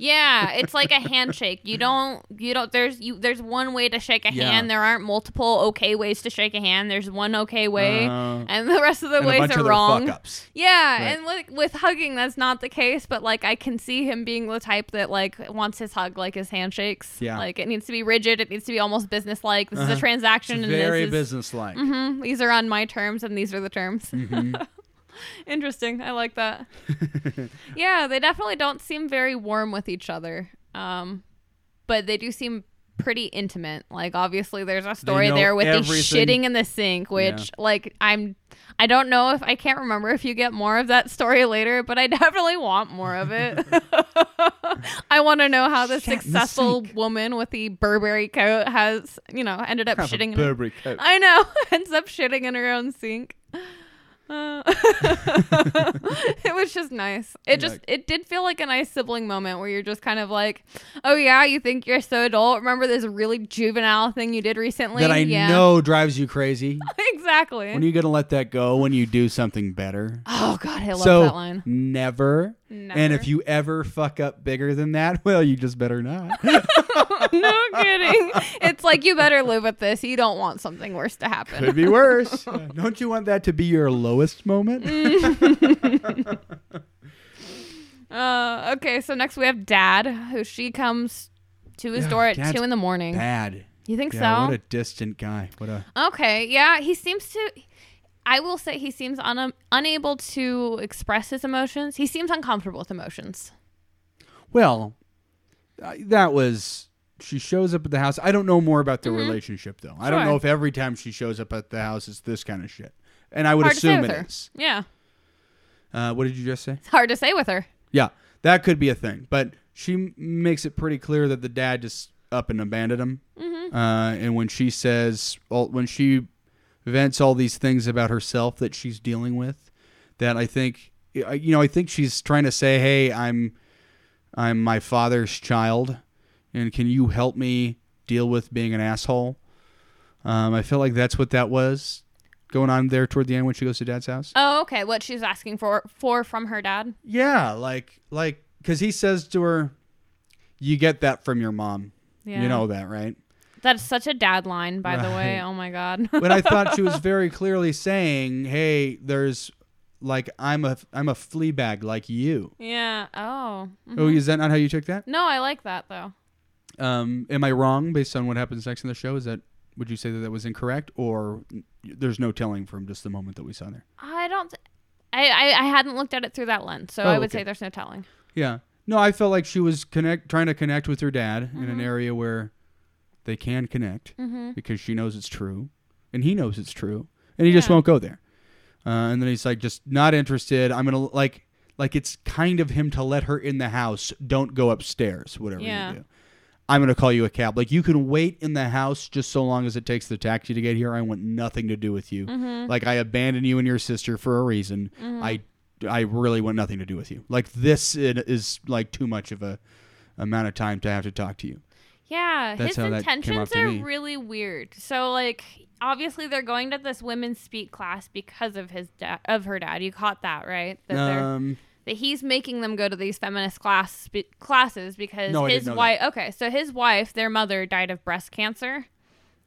Yeah, it's like a handshake. You don't you don't there's you there's one way to shake a Yeah. hand. There aren't multiple okay ways to shake a hand. There's one okay way Uh, and the rest of the ways are wrong. Yeah, Right. and with, with hugging that's not the case, but like I can see him being the type that like wants his hug like his handshakes. Yeah. Like it needs to be rigid, it needs to be almost businesslike. This is Uh-huh. a transaction It's and very is businesslike. Mhm, these are on my terms and these are the terms. Mhm. Interesting. I like that. yeah, they definitely don't seem very warm with each other. Um, but they do seem pretty intimate. Like obviously there's a story there with the shitting in the sink, which like I'm I don't know if I can't remember if you get more of that story later, but I definitely want more of it. I want to know how the Shit successful woman with the Burberry coat has, you know, ended up shitting in her Burberry coat. I know. Ends up shitting in her own sink. Uh, it was just nice. It just it did feel like a nice sibling moment where you're just kind of like, oh yeah, you think you're so adult. Remember this really juvenile thing you did recently? that I yeah. know drives you crazy. exactly. when are you gonna let that go when you do something better? oh god, I love so that line. never. And if you ever fuck up bigger than that, well, you just better not. no kidding. It's like you better live with this. You don't want something worse to happen. Could be worse. Don't you want that to be your lowest moment? Uh, okay, so next we have Dad, who she comes to his Yeah, door at Dad's two in the morning. Dad. You think Yeah, so? what a distant guy. What a Okay, yeah, he seems to. I will say he seems un- unable to express his emotions. He seems uncomfortable with emotions. well. That was she shows up at the house. I don't know more about their Mhm. relationship though. I don't know if every time she shows up at the house it's this kind of shit. And I would Hard assume it her. is. Yeah, Uh, what did you just say? it's hard to say with her. Yeah, that could be a thing. But she m- makes it pretty clear that the dad just up and abandoned him. Mm-hmm. Uh, and when she says, well, when she vents all these things about herself that she's dealing with, that I think, you know, I think she's trying to say, hey, I'm, I'm my father's child, and can you help me deal with being an asshole? Um, I feel like that's what that was. going on there toward the end when she goes to dad's house? Oh, okay. What she's asking for for from her dad? Yeah, like like because he says to her, "You get that from your mom. Yeah. You know that, right?" That's such a dad line, by the way. Right. Oh my god. But I thought she was very clearly saying, "Hey, there's like I'm a I'm a flea bag like you." yeah. Oh. Mhm. Oh, is that not how you took that? No, I like that though. Um, am I wrong based on what happens next in the show? Is that would you say that that was incorrect, or there's no telling from just the moment that we saw there? I don't. Th- I, I I hadn't looked at it through that lens, so Oh, I would okay. say there's no telling. Yeah. No, I felt like she was connect trying to connect with her dad in an area where they can connect Mm-hmm. because she knows it's true and he knows it's true and he just won't go there. Uh, and then he's like, just not interested. I'm gonna like like it's kind of him to let her in the house. Don't go upstairs. Whatever Yeah. you do. I'm gonna call you a cab. Like you can wait in the house just so long as it takes the taxi to get here. I want nothing to do with you. Mm-hmm. Like I abandoned you and your sister for a reason. I I really want nothing to do with you. Like this is like too much of a amount of time to have to talk to you. Yeah, That's his how that came intentions are really weird. So like obviously they're going to this women's speak class because of his dad of her dad. You caught that, right? That Um, that he's making them go to these feminist class spe- classes because No, his wife okay so his wife their mother died of breast cancer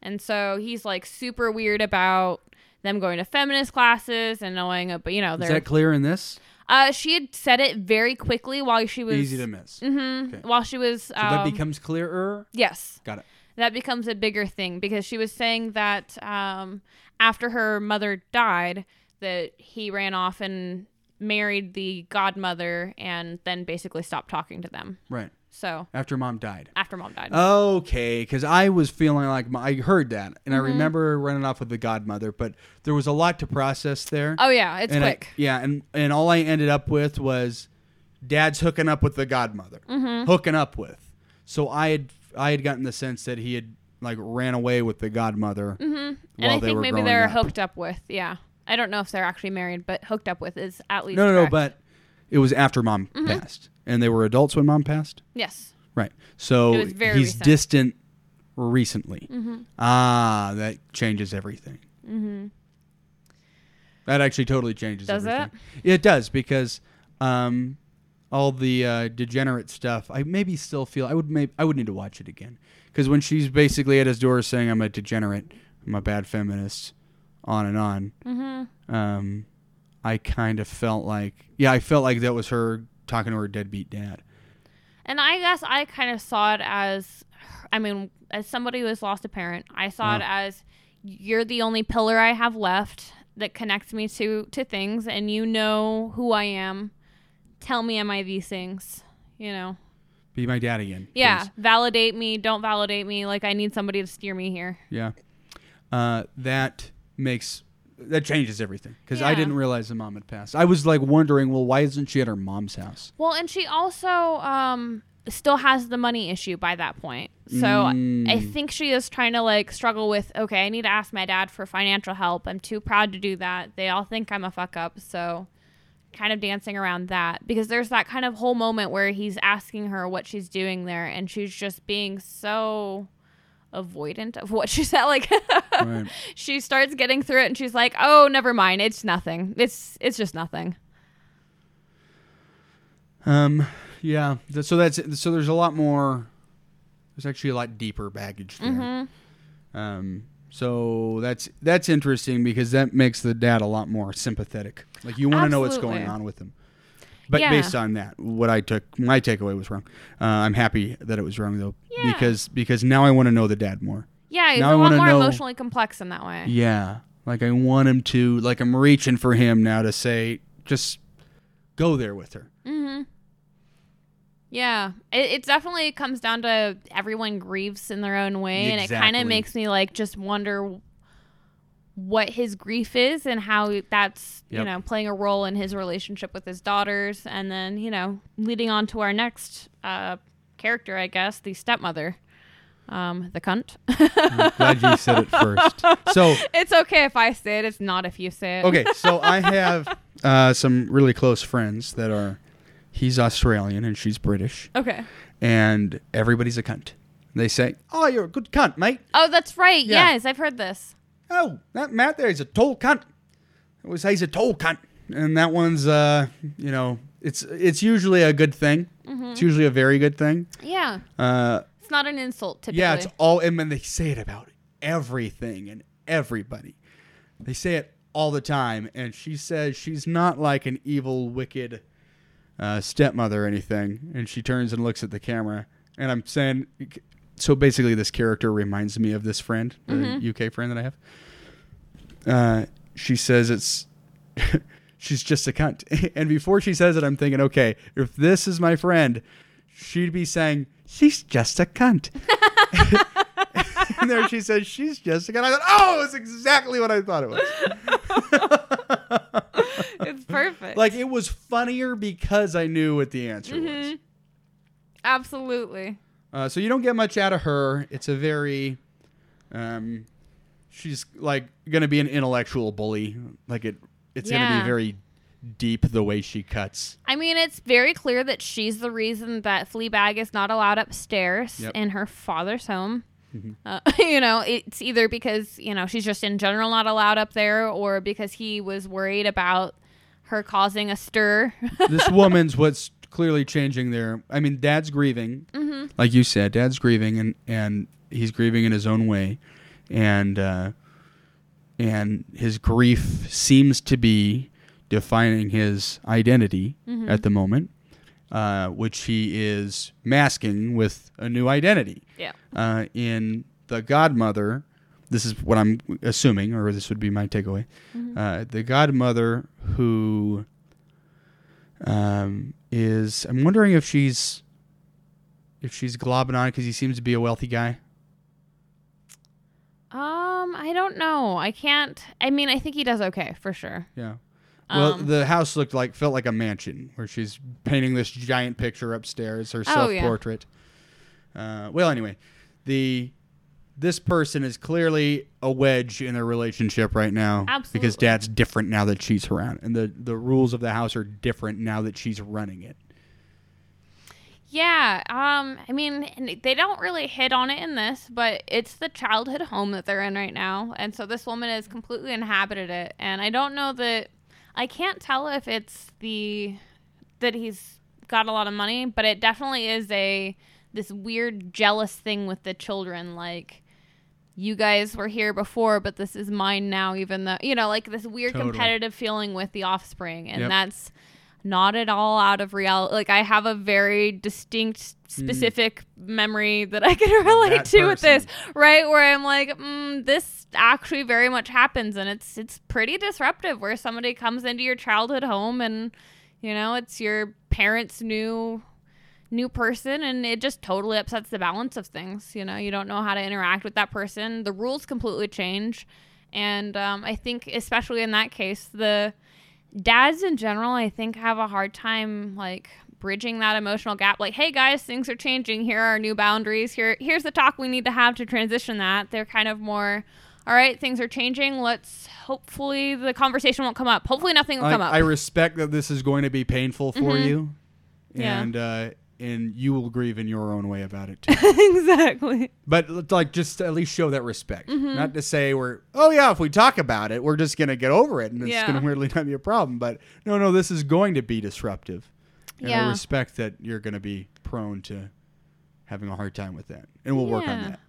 and so he's like super weird about them going to feminist classes and knowing but you know is they're that clear in this? Uh she had said it very quickly while she was Easy to miss. Mhm, Okay. while she was So that um, becomes clearer. yes Got it. that becomes a bigger thing because she was saying that um, after her mother died, that he ran off and married the godmother and then basically stopped talking to them. Right. So After mom died. after mom died. Okay, because I was feeling like my, I heard that, and I Mm-hmm. remember running off with the godmother, but there was a lot to process there. oh yeah, it's and I- quick. yeah, and and all I ended up with was dad's hooking up with the godmother, Mm-hmm. hooking up with. So I had I had gotten the sense that he had like ran away with the godmother hmm And I think maybe they're up. hooked up with. Yeah, I don't know if they're actually married, but hooked up with is at least No, no, no, but it was after mom Mm-hmm. passed, and they were adults when mom passed. yes, Right. So It was very he's recent. distant recently. Mm-hmm. Ah, that changes everything. hmm That actually totally changes Does everything. it? It does because um, all the uh, degenerate stuff. I maybe still feel I would maybe I would need to watch it again because when she's basically at his door saying I'm a degenerate, I'm a bad feminist, on and on. hmm Um, I kind of felt like yeah, I felt like that was her talking to her deadbeat dad. And I guess I kind of saw it as, I mean, as somebody who has lost a parent, I saw it Uh. as you're the only pillar I have left that connects me to to things, and you know who I am. Tell me, am I these things? You know, Be my dad again. yeah. please. Validate me. Don't validate me. Like I need somebody to steer me here. Yeah. Uh, that makes that changes everything because I didn't realize the mom had passed. I was like wondering, well, why isn't she at her mom's house? Well, and she also um still has the money issue by that point. So I Mm. think she is trying to like struggle with okay, I need to ask my dad for financial help. I'm too proud to do that. They all think I'm a fuck up, so kind of dancing around that because there's that kind of whole moment where he's asking her what she's doing there and she's just being so avoidant of what she's at like Right. she starts getting through it and she's like oh never mind it's nothing it's it's just nothing Um. Yeah. th- So that's so. There's a lot more. There's actually a lot deeper baggage there. mm-hmm. Um. So that's that's interesting because that makes the dad a lot more sympathetic. Like you want to know what's going on with him. But Yeah. based on that, what I took, my takeaway was wrong. Uh, I'm happy that it was wrong though, Yeah. because because now I want to know the dad more. Yeah, he's Now I a lot more know- emotionally complex in that way. Yeah. Like I want him to like I'm reaching for him now to say just go there with her. Mm-hmm. Yeah, it, it definitely comes down to everyone grieves in their own way, and it kind of makes me like just wonder what his grief is and how that's you know playing a role in his relationship with his daughters, and then you know leading on to our next uh, character, I guess, the stepmother, um, the cunt. I'm glad you said it first. So it's okay if I say it. It's not if you say it. okay, so I have uh, some really close friends that are he's Australian and she's British, Okay. and everybody's a cunt. They say, "Oh, you're a good cunt, mate." Oh, that's right. Yeah. Yes, I've heard this. Oh, that Matt there, he's a total cunt. I always say he's a total cunt. And that one's, uh, you know, it's it's usually a good thing. It's usually a very good thing. Yeah. Uh, It's not an insult, typically. yeah, it's all, and then they say it about everything and everybody. They say it all the time, and she says she's not like an evil, wicked uh, stepmother or anything. And she turns and looks at the camera, and I'm saying, so basically, this character reminds me of this friend, the UK friend that I have. Uh, she says it's. she's just a cunt. And before she says it, I'm thinking, okay, if this is my friend, she'd be saying, she's just a cunt. and there she says, she's just a cunt. I thought, oh, it's exactly what I thought it was. it's perfect. like, it was funnier because I knew what the answer was. Absolutely. Uh, so you don't get much out of her. It's a very, um, she's like gonna be an intellectual bully. Like it, it's gonna be very deep the way she cuts. I mean, it's very clear that she's the reason that Fleabag is not allowed upstairs Yep. in her father's home. Mm-hmm. Uh, you know, it's either because, you know, she's just in general not allowed up there or because he was worried about her causing a stir. this woman's what's clearly changing there. I mean, Dad's grieving, Mm-hmm. like you said. Dad's grieving, and and he's grieving in his own way, and uh, and his grief seems to be defining his identity Mm-hmm. at the moment, uh, which he is masking with a new identity. yeah. Uh, in the Godmother, this is what I'm assuming, or this would be my takeaway. Uh, the Godmother who um, is, I'm wondering if she's if she's globbing on because he seems to be a wealthy guy. Um, I don't know. I can't. I mean, I think he does okay for sure. Yeah. Well, Um, the house looked like felt like a mansion where she's painting this giant picture upstairs, her Oh, yeah. self-portrait. Uh, well, anyway, the this person is clearly a wedge in their relationship right now because dad's different now that she's around, and the the rules of the house are different now that she's running it. Yeah, um, I mean, they don't really hit on it in this, but it's the childhood home that they're in right now, and so this woman has completely inhabited it, and I don't know that I can't tell if it's the that he's got a lot of money, but it definitely is a this weird jealous thing with the children, like you guys were here before, but this is mine now, even though you know, like this weird Totally. competitive feeling with the offspring, and Yep. that's not at all out of reality. Like I have a very distinct, specific memory that I can relate that to with this, right? Where I'm like, mm, this actually very much happens, and it's it's pretty disruptive. Where somebody comes into your childhood home, and you know, it's your parents' new new person and it just totally upsets the balance of things you know? You don't know how to interact with that person. The rules completely change and um, i think especially in that case the dads in general i think have a hard time like bridging that emotional gap. Like hey guys things are changing. Here are new boundaries. Here here's the talk we need to have to transition that. They're kind of more all right things are changing. Let's hopefully the conversation won't come up. Hopefully nothing will I, come up. I respect that this is going to be painful for you, Yeah. and uh, and you will grieve in your own way about it too. exactly But like, just at least show that respect. Mm-hmm. Not to say we're, oh yeah, if we talk about it, we're just gonna get over it, and it's Yeah. gonna weirdly not be a problem. But no, no, this is going to be disruptive. And I Yeah. respect that you're gonna be prone to having a hard time with that, and we'll work on that.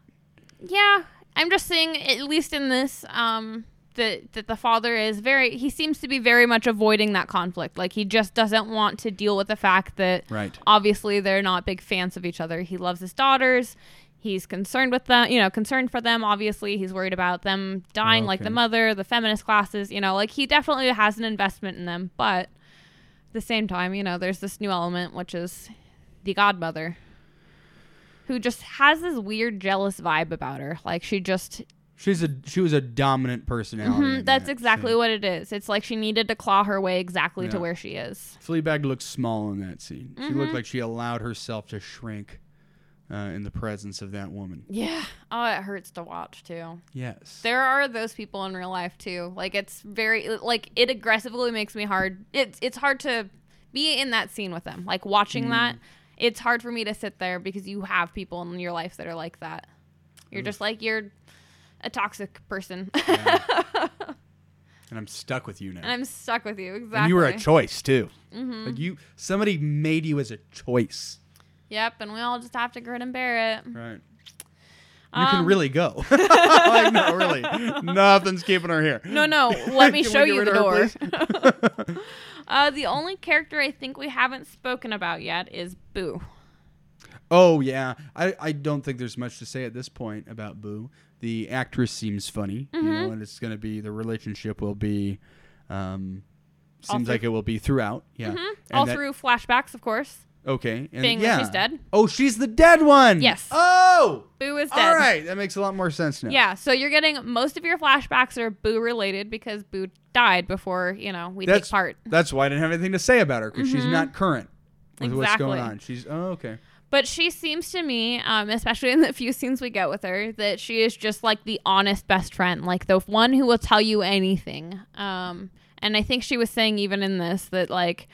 Yeah, I'm just saying, at least in this, um, that that the father is very. He seems to be very much avoiding that conflict. Like he just doesn't want to deal with the fact that Right. obviously they're not big fans of each other. He loves his daughters. He's concerned with them, you know, concerned for them. Obviously, he's worried about them dying, like the mother, the feminist classes. You know, like he definitely has an investment in them. But at the same time, you know, there's this new element, which is the godmother, who just has this weird jealous vibe about her. Like she just She's a she was a dominant personality. Mhm, that's that exactly scene. what it is. It's like she needed to claw her way exactly to where she is. Fleabag looked small in that scene. She Mm-hmm. looked like she allowed herself to shrink uh, in the presence of that woman. Yeah. Oh, it hurts to watch too. Yes. There are those people in real life too. Like it's very like it aggressively makes me hard. It's it's hard to be in that scene with them. Like watching that, it's hard for me to sit there because you have people in your life that are like that. You're just like you're a toxic person. And I'm stuck with you now. and I'm stuck with you. Exactly. And you were a choice too. Mm-hmm. Like you, somebody made you as a choice. Yep, and we all just have to grin and bear it. Right. You can Um, really go. like, no, really. Nothing's keeping her here. No, no. Let me show you the door. uh, the only character I think we haven't spoken about yet is Boo. Oh yeah, I, I don't think there's much to say at this point about Boo. The actress seems funny, you Mm-hmm. know, and it's going to be the relationship will be, um, seems like it will be throughout. Yeah, And All that- through flashbacks, of course. Okay, and being that yeah. she's dead. Oh, she's the dead one. Yes. Oh, Boo is dead. all right, that makes a lot more sense now. Yeah, so you're getting most of your flashbacks are Boo related because Boo died before, you know, we that's take part. That's why I didn't have anything to say about her because she's not current with what's going Mm-hmm. On. She's oh okay. But she seems to me, um, especially in the few scenes we get with her, that she is just like the honest best friend, like the one who will tell you anything. Um, and I think she was saying even in this that like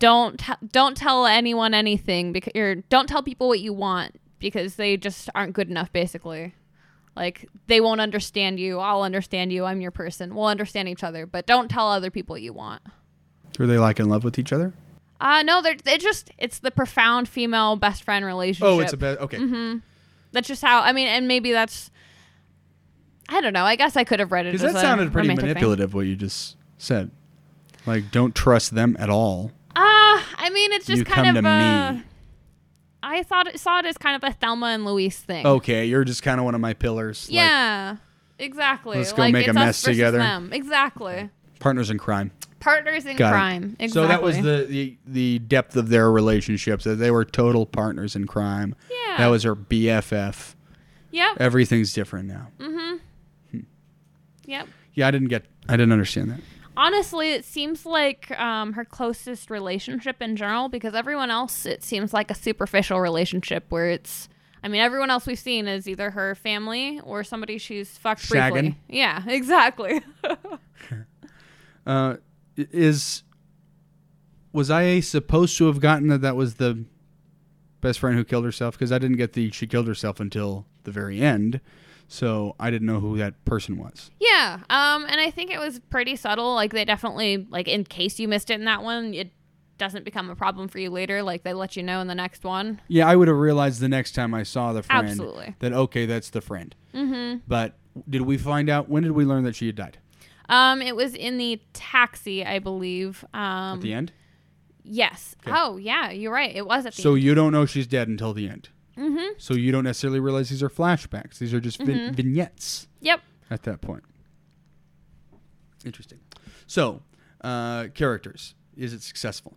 don't don't tell anyone anything because or don't tell people what you want because they just aren't good enough basically. Like they won't understand you. I'll understand you. I'm your person. We'll understand each other, but don't tell other people what you want. Are they like in love with each other? Uh no, they're they just it's the profound female best friend relationship. Oh, it's a bit okay. Mm-hmm. That's just how I mean, and maybe that's. I don't know. I guess I could have read it. Because that sounded pretty romantic thing. manipulative. What you just said, like don't trust them at all. Uh, I mean, it's just You kind of a. me. I thought it, saw it as kind of a Thelma and Louise thing. Okay, you're just kind of one of my pillars. like, yeah, exactly. Let's go like, make a mess together. Them. Exactly. Partners in crime. Partners in Got it. crime. Exactly. So that was the, the the depth of their relationships. That they were total partners in crime. Yeah. That was her BFF. Yep. Everything's different now. Mm-hmm. Yep. Yeah, I didn't get. I didn't understand that. Honestly, it seems like um, her closest relationship in general because everyone else, it seems like a superficial relationship where it's. I mean, everyone else we've seen is either her family or somebody she's fucked briefly. Yeah, exactly. Uh, is was I supposed to have gotten that that was the best friend who killed herself? Because I didn't get the she killed herself until the very end, so I didn't know who that person was. yeah, um, and I think it was pretty subtle. Like they definitely, like in case you missed it in that one, it doesn't become a problem for you later. Like they let you know in the next one. Yeah, I would have realized the next time I saw the friend Absolutely. that okay, that's the friend. Mm-hmm. But did we find out when did we learn that she had died? Um, it was in the taxi, I believe. Um, At the end. Yes. Okay. Oh, yeah, you're right. It was at the So end. you don't know she's dead until the end. Mm-hmm. So you don't necessarily realize these are flashbacks. These are just vin- Mm-hmm. vignettes. Yep. at that point. Interesting. So, uh, characters. Is it successful?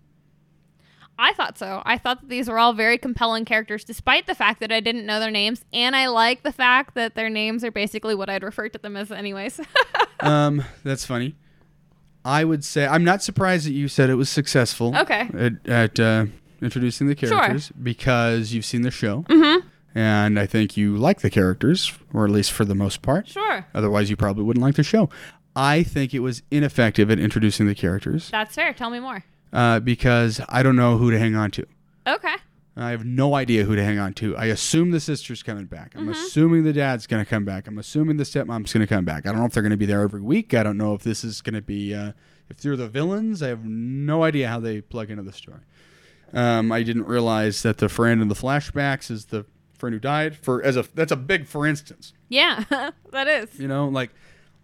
I thought so. I thought that these were all very compelling characters, despite the fact that I didn't know their names, and I like the fact that their names are basically what I'd refer to them as, anyways. um, that's funny. I would say I'm not surprised that you said it was successful. Okay. At, at uh, introducing the Sure. characters because you've seen the show, mm-hmm. and I think you like the characters, or at least for the most part. sure. Otherwise, you probably wouldn't like the show. I think it was ineffective at introducing the characters That's fair. Tell me more. Uh, because I don't know who to hang on to. Okay. I have no idea who to hang on to. I assume the sister's coming back. Mm-hmm. I'm assuming the dad's going to come back. I'm assuming the stepmom's going to come back. I don't know if they're going to be there every week. I don't know if this is going to be uh, if they're the villains. I have no idea how they plug into the story. Um, I didn't realize that the friend in the flashbacks is the friend who died. For as a that's a big for instance. Yeah, that is. You know, like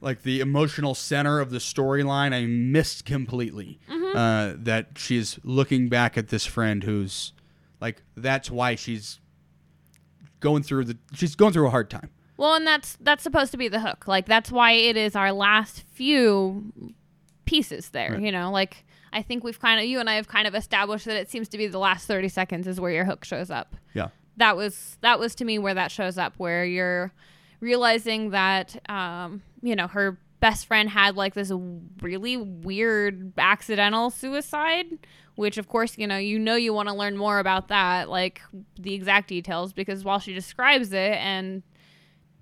like the emotional center of the storyline, I missed completely. Uh, that she's looking back at this friend who's like that's why she's going through the she's going through a hard time. Well, and that's that's supposed to be the hook. Like that's why it is our last few pieces there. Right. You know, like I think we've kind of you and I have kind of established that it seems to be the last thirty seconds is where your hook shows up. Yeah. That was that was to me where that shows up, where you're realizing that um, you know her best friend had like this really weird accidental suicide which of course you know you know you want to learn more about that like the exact details because while she describes it and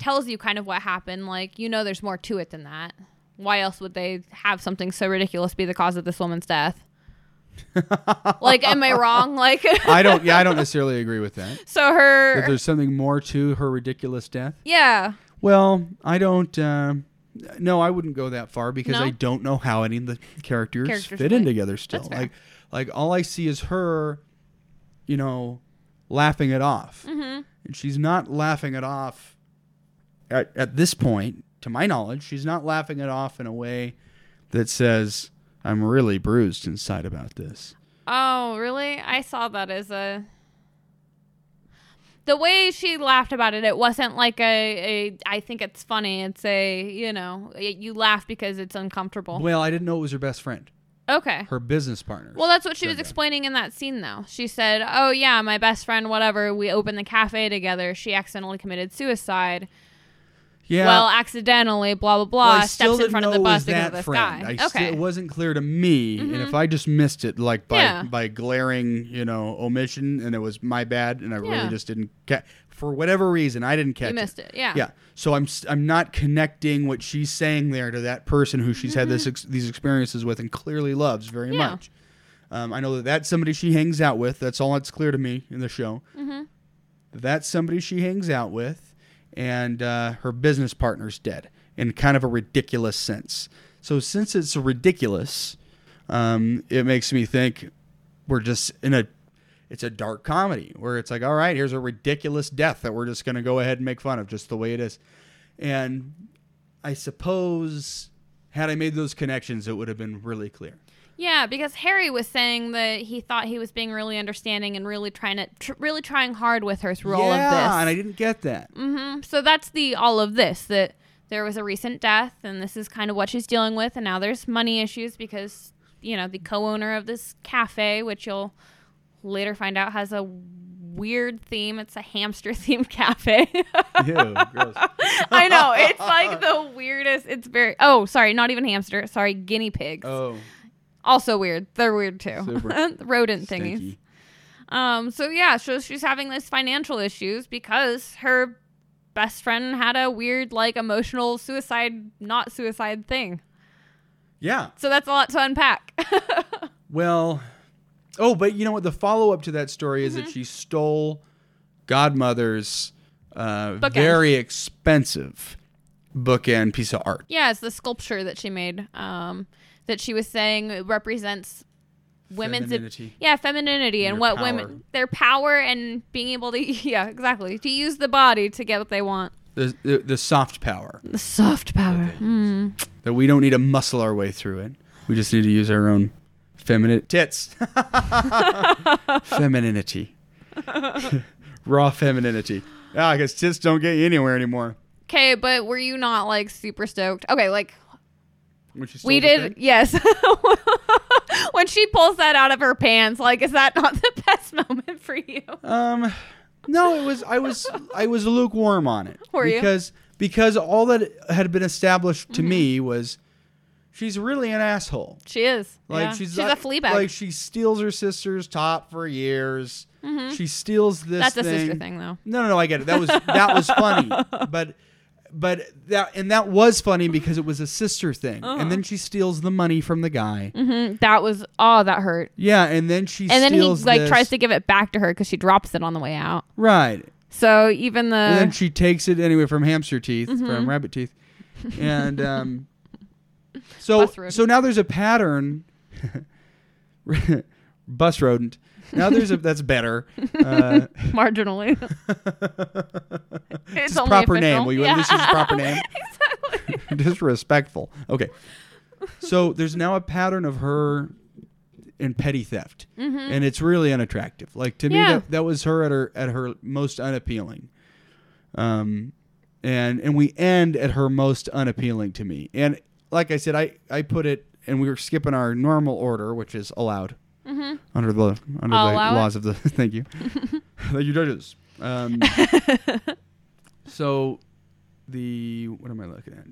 tells you kind of what happened like you know there's more to it than that. Why else would they have something so ridiculous be the cause of this woman's death like am i wrong like I don't yeah, I don't necessarily agree with that. so her there's something more to her ridiculous death. yeah Well, I don't. Uh, no, I wouldn't go that far because No? I don't know how any of the characters, Characters fit in together. Still, like, like all I see is her, you know, laughing it off, Mm-hmm. and she's not laughing it off. At at this point, to my knowledge, she's not laughing it off in a way that says, "I'm really bruised inside about this." Oh, really? I saw that as a. The way she laughed about it, it wasn't like a, a I think it's funny. It's a, you know, you laugh because it's uncomfortable. Well, I didn't know it was her best friend, Okay. her business partner. Well, that's what she was that. explaining in that scene, though. She said, "Oh yeah, my best friend, whatever. We opened the cafe together. She accidentally committed suicide. Yeah. Well, accidentally, blah blah blah. Well, steps in front of the bus to go that to this friend. I okay. it wasn't clear to me, and if I just missed it, like by Yeah. by glaring, you know, omission, and it was my bad, and I really just didn't catch for whatever reason, I didn't catch you missed it. Yeah. Yeah, so I'm I'm not connecting what she's saying there to that person who she's had this ex- these experiences with and clearly loves very Mm-hmm. Yeah. much. Um, I know that that's somebody she hangs out with. That's all that's clear to me in the show. Mm-hmm. That's somebody she hangs out with, and uh, her business partner's dead in kind of a ridiculous sense. So since it's ridiculous, um, it makes me think we're just in a it's a dark comedy where it's like, all right, here's a ridiculous death that we're just going to go ahead and make fun of just the way it is. And I suppose had I made those connections, it would have been really clear. Yeah, because Harry was saying that he thought he was being really understanding and really trying to, tr- really trying hard with her through all of this. yeah, and I didn't get that. hmm So that's the all of this that there was a recent death, and this is kind of what she's dealing with, and now there's money issues because you know the co-owner of this cafe, which you'll later find out has a weird theme. It's a hamster themed cafe. Ew, gross. I know it's like the weirdest. It's very oh sorry, not even hamster. Sorry, guinea pigs. Oh, Also weird. They're weird too. Rodent thingies. stinky. Um, so yeah, so she's having this financial issues because her best friend had a weird, like, emotional suicide, not suicide thing. Yeah. So that's a lot to unpack. Well, oh, but you know what? The follow up to that story is Mm-hmm. that she stole Godmother's uh, very expensive bookend piece of art. yeah, it's the sculpture that she made. Um, that she was saying represents women's Femininity. yeah femininity and Their what power. women their power and being able to yeah exactly to use the body to get what they want. The, the, the soft power The soft power. Mm. that we don't need to muscle our way through it. We just need to use our own feminine tits. Femininity. Raw femininity. Yeah, I guess tits don't get you anywhere anymore. Okay, but were you not like super stoked? Okay, like When she stole we did, thing. yes. when she pulls that out of her pants, like, is that not the best moment for you? Um, no, it was I was I was lukewarm on it Were you? because because all that had been established to me was she's really an asshole. She is. Like yeah. she's she's a flea bag. Like she steals her sister's top for years. She steals this. Mm-hmm. That's a sister thing, though. No, no, no. I get it. That was that was funny, but but that and that was funny because it was a sister thing, Uh-huh. and then she steals the money from the guy. hmm That was oh, that hurt. Yeah, and then she And then he like this- tries to give it back to her because she drops it on the way out. right. So even the and then she takes it anyway from hamster teeth, Mm-hmm. from rabbit teeth, and um, so so now there's a pattern. Bus rodent. Now there's a that's better. Uh, marginally, it's his only proper official. name. Will you at least use his proper name? exactly. Disrespectful. Okay. So there's now a pattern of her in petty theft, and it's really unattractive. Like to me, Mm-hmm. That, that was her at her at her most unappealing. Um, and and we end at her most unappealing to me. And like I said, I I put it, and we were skipping our normal order, which is allowed under the under Mm-hmm. I'll the allow it. laws of the. thank you, thank you, judges. Um, so the what am I looking at?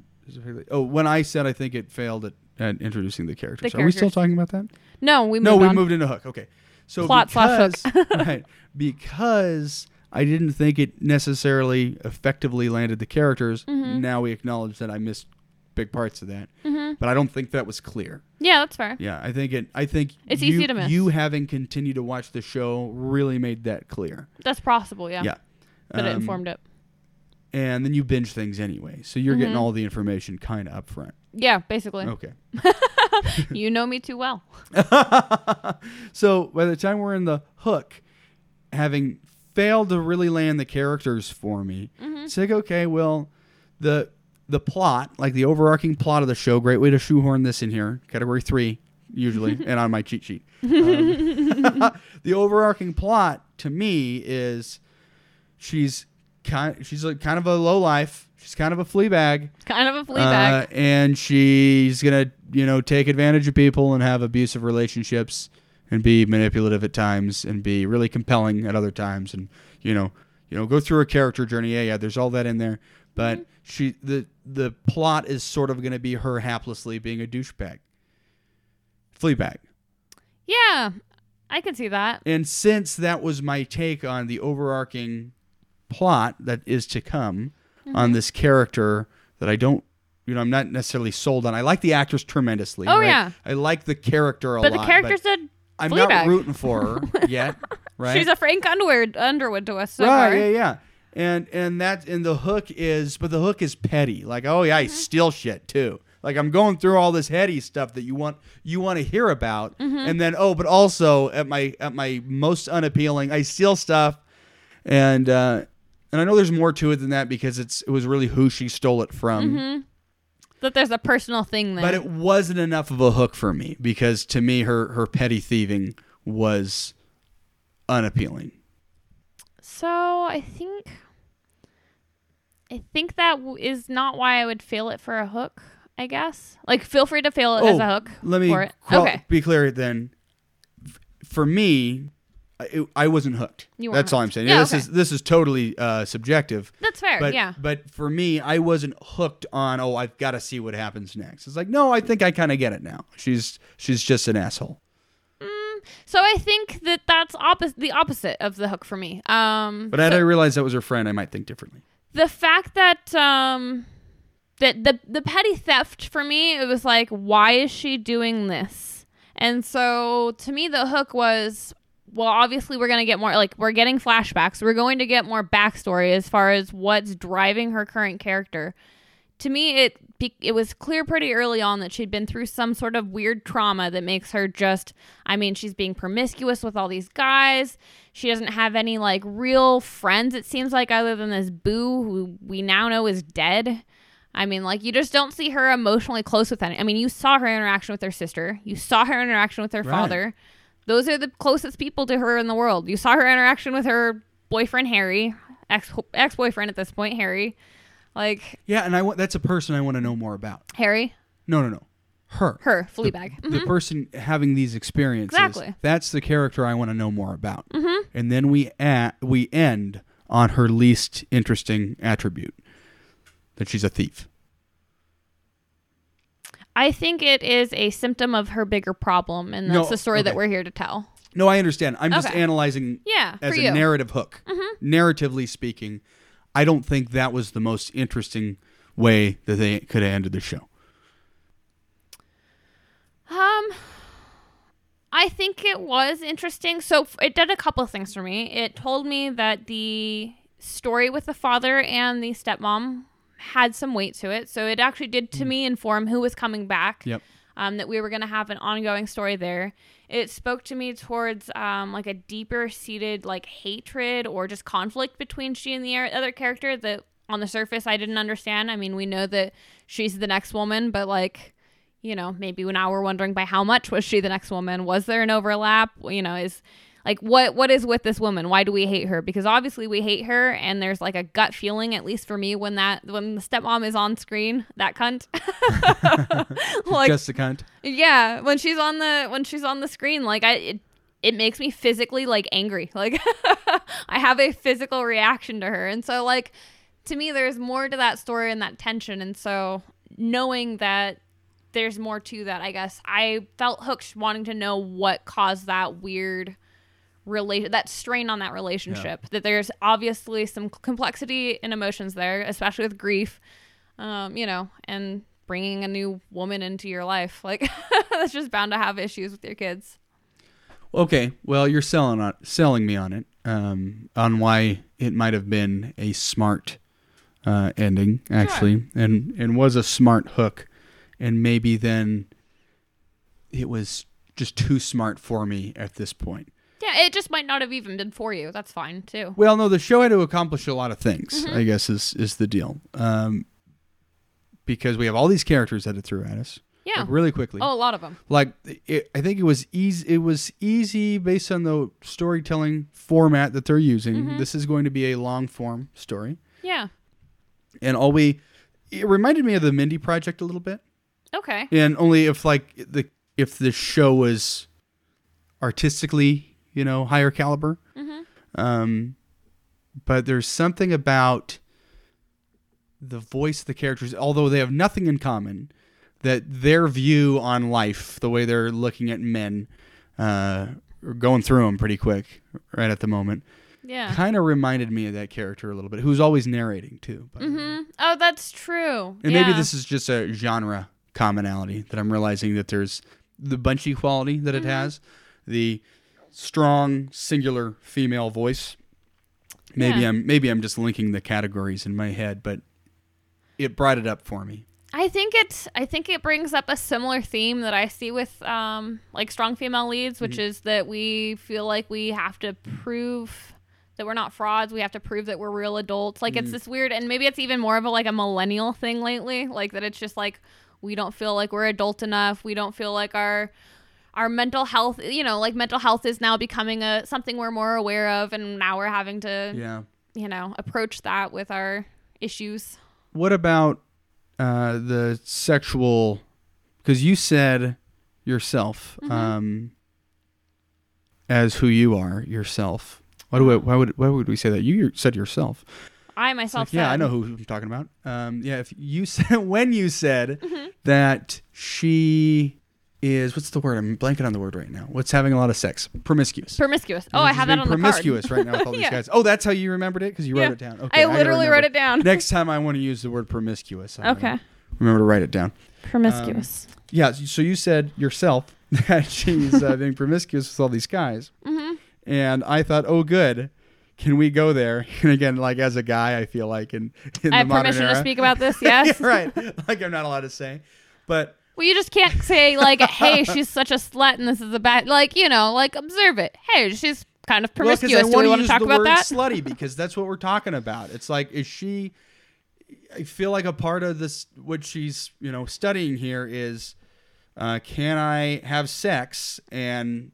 Oh, when I said I think it failed at, at introducing the characters. The Are we still talking about that? No, we moved no, we on. moved into Hook. Okay, so Plot slash because Hook. right because I didn't think it necessarily effectively landed the characters. Mm-hmm. Now we acknowledge that I missed big parts of that, but I don't think that was clear. Yeah, that's fair. Yeah, I think it. I think It's you, easy to miss. You having continued to watch the show really made that clear. That's possible. Yeah, Yeah, but it Um, informed it. and then you binge things anyway. So you're Mm-hmm. getting all the information kind of up front. Yeah, basically. Okay. you know me too well. so by the time we're in the hook, having failed to really land the characters for me, Mm-hmm. it's like okay, well, the the plot, like the overarching plot of the show, great way to shoehorn this in here, category three usually, and on my cheat sheet. Um, the overarching plot to me is she's kind she's a, kind of a low life. She's kind of a flea bag. Kind of a flea Uh, bag. and she's gonna, you know, take advantage of people and have abusive relationships and be manipulative at times and be really compelling at other times and you know, you know, go through a character journey. Yeah, yeah, there's all that in there. But she the the plot is sort of gonna be her haplessly being a douchebag. Flea bag. yeah, I can see that. And since that was my take on the overarching plot that is to come Mm-hmm. on this character that I don't, you know, I'm not necessarily sold on. I like the actress tremendously. Oh, right? yeah. I like the character a But lot. But the character's a I'm not rooting for her yet. Right? She's a Frank Underwood Underwood to us so right. far. Yeah. Yeah. And and that and the hook is, but the hook is petty. Like, oh yeah, I Mm-hmm. steal shit too. Like I'm going through all this heady stuff that you want you want to hear about, Mm-hmm. and then oh, but also at my at my most unappealing, I steal stuff, and uh, and I know there's more to it than that because it's it was really who she stole it from. Mm-hmm. That there's a personal thing there. But it wasn't enough of a hook for me because to me her her petty thieving was unappealing. So I think I think that w- is not why I would fail it for a hook. I guess like feel free to fail it as a hook. Oh, Let me for it. qual- okay. be clear then. F- For me, I, I wasn't hooked. You weren't That's all I'm hooked. saying. Yeah, this okay. is this is totally uh, subjective. That's fair. But yeah. but for me, I wasn't hooked on. Oh, I've got to see what happens next. It's like no, I think I kind of get it now. She's she's just an asshole. So I think that that's opposite the opposite of the hook for me. Um But had so- I realized that was her friend, I might think differently. the fact that um that the the petty theft for me it was like why is she doing this and so to me the hook was well obviously we're going to get more like we're getting flashbacks we're going to get more backstory as far as what's driving her current character to me it it was clear pretty early on that she'd been through some sort of weird trauma that makes her just I mean she's being promiscuous with all these guys. She doesn't have any like real friends it seems like other than this boo who we now know is dead. I mean like you just don't see her emotionally close with any I mean you saw her interaction with her sister. You saw her interaction with her Right. father. Those are the closest people to her in the world. You saw her interaction with her boyfriend Harry ex ex boyfriend at this point Harry like Yeah, and I want that's a person I want to know more about. Harry No, no, no, her. her Fleabag. the person having these experiences. Exactly. That's the character I want to know more about. Mm-hmm. And then we at, we end on her least interesting attribute, that she's a thief. I think it is a symptom of her bigger problem, and No, that's the story that we're here to tell. No, I understand. I'm just analyzing Yeah, as a you. narrative hook. Narratively speaking, I don't think that was the most interesting way that they could have ended the show. Um, I think it was interesting. So it did a couple of things for me. It told me that the story with the father and the stepmom had some weight to it. So it actually did to me inform who was coming back. Yep. Um, that we were going to have an ongoing story there. It spoke to me towards um, like a deeper seated like hatred or just conflict between she and the other character that on the surface I didn't understand. I mean, we know that she's the next woman, but like you know, maybe now we're wondering by how much was she the next woman? Was there an overlap? You know, is like what what is with this woman? Why do we hate her? Because obviously we hate her, and there's like a gut feeling, at least for me, when that when the stepmom is on screen, that cunt. like just a cunt. yeah, when she's on the when she's on the screen, like I it, it makes me physically like angry. Like I have a physical reaction to her. And so like to me there's more to that story and that tension and so knowing that there's more to that, I guess. I felt hooked wanting to know what caused that weird relation that strain on that relationship. That there's obviously some complexity and emotions there, especially with grief. Um, you know, and bringing a new woman into your life. Like that's just bound to have issues with your kids. Okay, well, you're selling on selling me on it, um, on why it might have been a smart uh, ending actually, and and was a smart hook, and maybe then it was just too smart for me at this point. Yeah, it just might not have even been for you. That's fine too. Well, no, the show had to accomplish a lot of things. I guess is is the deal. Um, because we have all these characters that it threw at us Yeah. like, really quickly. Oh, a lot of them. Like it, I think it was easy. It was easy based on the storytelling format that they're using. This is going to be a long form story, Yeah. and all we. It reminded me of the Mindy Project a little bit, Okay. and only if like the if the show was artistically, you know, higher caliber. Um, but there's something about the voice of the characters, although they have nothing in common, that their view on life, the way they're looking at men, uh, going through them pretty quick right at the moment, Yeah. kind of reminded me of that character a little bit, who's always narrating too. by the way. hmm Oh, that's true. And yeah. maybe this is just a genre commonality that I'm realizing that there's the bunchy quality that it Mm-hmm. has, the strong singular female voice. Maybe Yeah. I'm maybe I'm just linking the categories in my head, but it brought it up for me. I think it's I think it brings up a similar theme that I see with um like strong female leads, which is that we feel like we have to prove that we're not frauds. We have to prove that we're real adults. Like it's this weird and maybe it's even more of a like a millennial thing lately. Like that it's just like we don't feel like we're adult enough. We don't feel like our our mental health, you know, like mental health is now becoming a something we're more aware of and now we're having to, Yeah. you know, approach that with our issues. What about uh, the sexual? Because you said yourself Mm-hmm. um, as who you are yourself. Why do we, why would why would we say that? You said yourself. I myself like, yeah, I know who you're talking about. Um, yeah, if you said when you said Mm-hmm. that she is what's the word? I'm blanking on the word right now. What's having a lot of sex? Promiscuous. Promiscuous. Oh, I have that being on the card. promiscuous right now with all these Yeah. guys. Oh, that's how you remembered it because you Yeah. wrote it down. Okay, I gotta literally wrote it down. Next time I want to use the word promiscuous. I'm Okay. Remember to write it down. Promiscuous. Yeah. So you said yourself that she's uh, being promiscuous with all these guys, mm-hmm. and I thought, oh, good. Can we go there? And again, like as a guy, I feel like in, in I have permission era, to speak about this. Yes. yeah, right. Like I'm not allowed to say, but Well, you just can't say like, "Hey, she's such a slut," and this is a bad. Like, you know, like observe it. Hey, she's kind of well, promiscuous. I Do we wanna want to talk the about word that? slutty because that's what we're talking about. It's like, is she? I feel like a part of this, what she's you know studying here is, uh, can I have sex and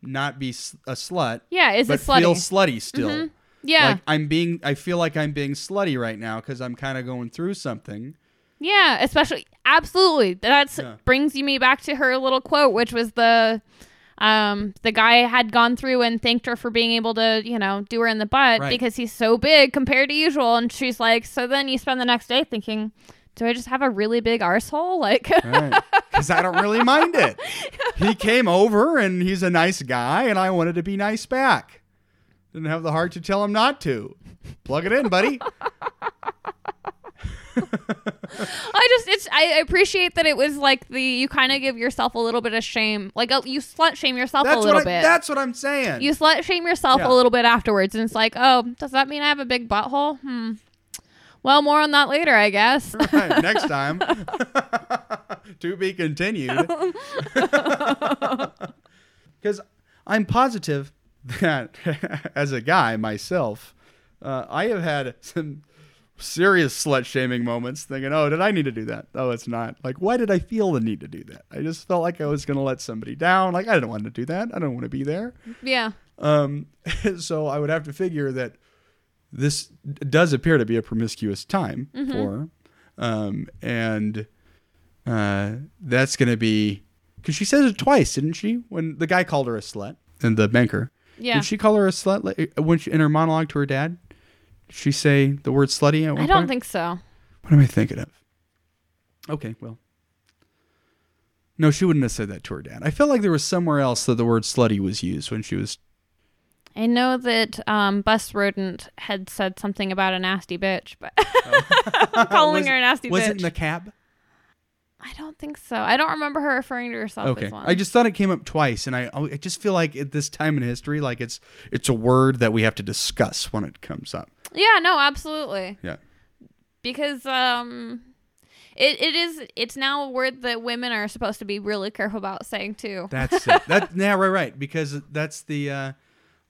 not be a slut, yeah, is but it slutty? feel slutty still? Mhm. yeah, Like I'm being, I feel like I'm being slutty right now because I'm kind of going through something. Yeah. Especially, absolutely. That Yeah. brings you me back to her little quote, which was the. Um, the guy had gone through and thanked her for being able to, you know, do her in the butt Right. because he's so big compared to usual. And she's like, so then you spend the next day thinking, do I just have a really big arsehole? Like, Because I don't really mind it. He came over and he's a nice guy, and I wanted to be nice back. Didn't have the heart to tell him not to. Plug it in, buddy. I just I appreciate that it was like the you kind of give yourself a little bit of shame, like uh, you slut shame yourself That's a little what I, bit. That's what I'm saying. you slut shame yourself Yeah. a little bit afterwards, and it's like, oh, does that mean I have a big butthole? Hmm. Well, more on that later, I guess. Right, next time. to be continued. Because I'm positive that as a guy myself, uh, I have had some serious slut shaming moments thinking, oh, did I need to do that? Oh, it's not. Like, why did I feel the need to do that? I just felt like I was going to let somebody down. Like, I didn't want to do that. I don't want to be there. yeah. Um, so I would have to figure that this does appear to be a promiscuous time Mm-hmm. for. Um, and uh, that's going to be because she says it twice, didn't she? When the guy called her a slut and the banker. Yeah. Did she call her a slut like, when she, in her monologue to her dad? Did she say the word slutty at one I don't point? think so. What am I thinking of? Okay, well. No, she wouldn't have said that to her dad. I felt like there was somewhere else that the word slutty was used when she was I know that um, Bus Rodent had said something about a nasty bitch, but calling Was- her a nasty Was bitch. it in the cab? I don't think so. I don't remember her referring to herself Okay. as one. I just thought it came up twice, and I I just feel like at this time in history, like it's it's a word that we have to discuss when it comes up. yeah, no, absolutely. Yeah. because um it, it is it's now a word that women are supposed to be really careful about saying too. That's it. That yeah, right, right. Because that's the uh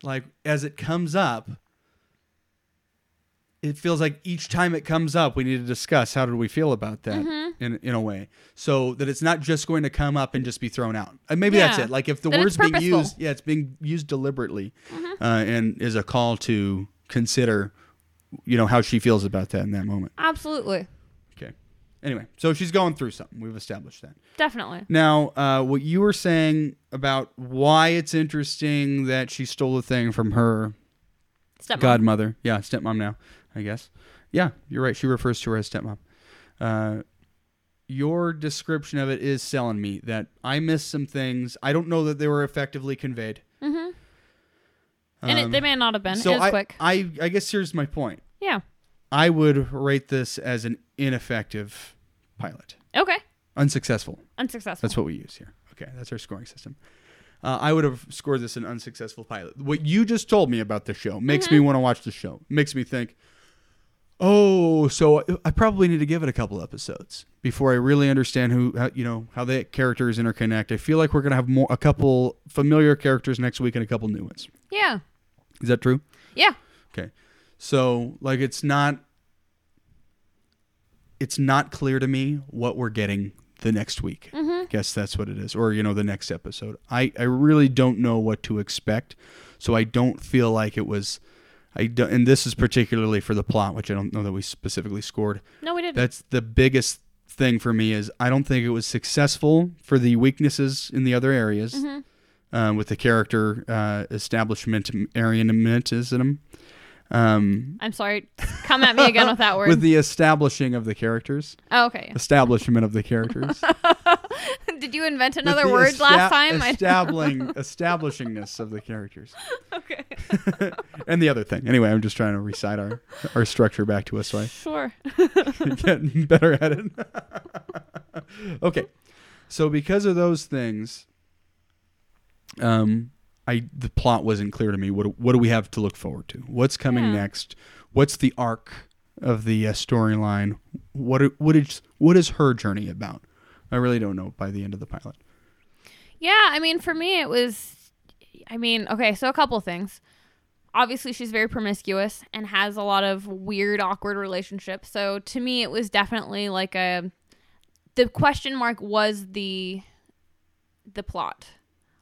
like as it comes up, it feels like each time it comes up, we need to discuss how did we feel about that Mm-hmm. in in a way, so that it's not just going to come up and just be thrown out. Uh, maybe that's it. Like if the That word's being. Mm-hmm. used, yeah, it's being used deliberately, uh, and is a call to consider, you know, how she feels about that in that moment. Absolutely. Okay. Anyway, so she's going through something. We've established that. Definitely. Now, uh, what you were saying about why it's interesting that she stole the thing from her Stepmom. godmother. Yeah, stepmom now, I guess. Yeah, you're right. She refers to her as stepmom. Uh, your description of it is selling me that I missed some things. I don't know that they were effectively conveyed. Mhm. And it, Um, they may not have been. so I, quick. I, I guess here's my point. Yeah. I would rate this as an ineffective pilot, Okay. unsuccessful. Unsuccessful. That's what we use here. Okay, that's our scoring system. Uh, I would have scored this an unsuccessful pilot. What you just told me about the show makes me want to watch the show. Makes me think, oh, so I probably need to give it a couple episodes before I really understand who, how, you know, how the characters interconnect. I feel like we're gonna have more, a couple familiar characters next week and a couple new ones. yeah. Is that true? Yeah. Okay. So like it's not it's not clear to me what we're getting the next week. Mm-hmm. Guess that's what it is. Or, you know, the next episode. I, I really don't know what to expect. So I don't feel like it was I don't, and this is particularly for the plot, which I don't know that we specifically scored. No, we didn't. That's the biggest thing for me is I don't think it was successful for the weaknesses in the other areas Mm-hmm. uh, with the character uh, establishment Arianism. Um, I'm sorry. Come at me again with that word. with the establishing of the characters, oh, okay. establishment of the characters. Did you invent another the word esta- last time? Establishing, establishingness of the characters, okay. and the other thing. Anyway, I'm just trying to recite our our structure back to us so I Sure. Getting better at it. okay, so because of those things, um, I the plot wasn't clear to me. What do- what do we have to look forward to? What's coming Yeah. next? What's the arc of the uh, storyline? What what is what is her journey about? I really don't know by the end of the pilot. Yeah, I mean, for me, it was. I mean, okay, so a couple things. Obviously, she's very promiscuous and has a lot of weird, awkward relationships. So to me, it was definitely like a. The question mark was the. The plot.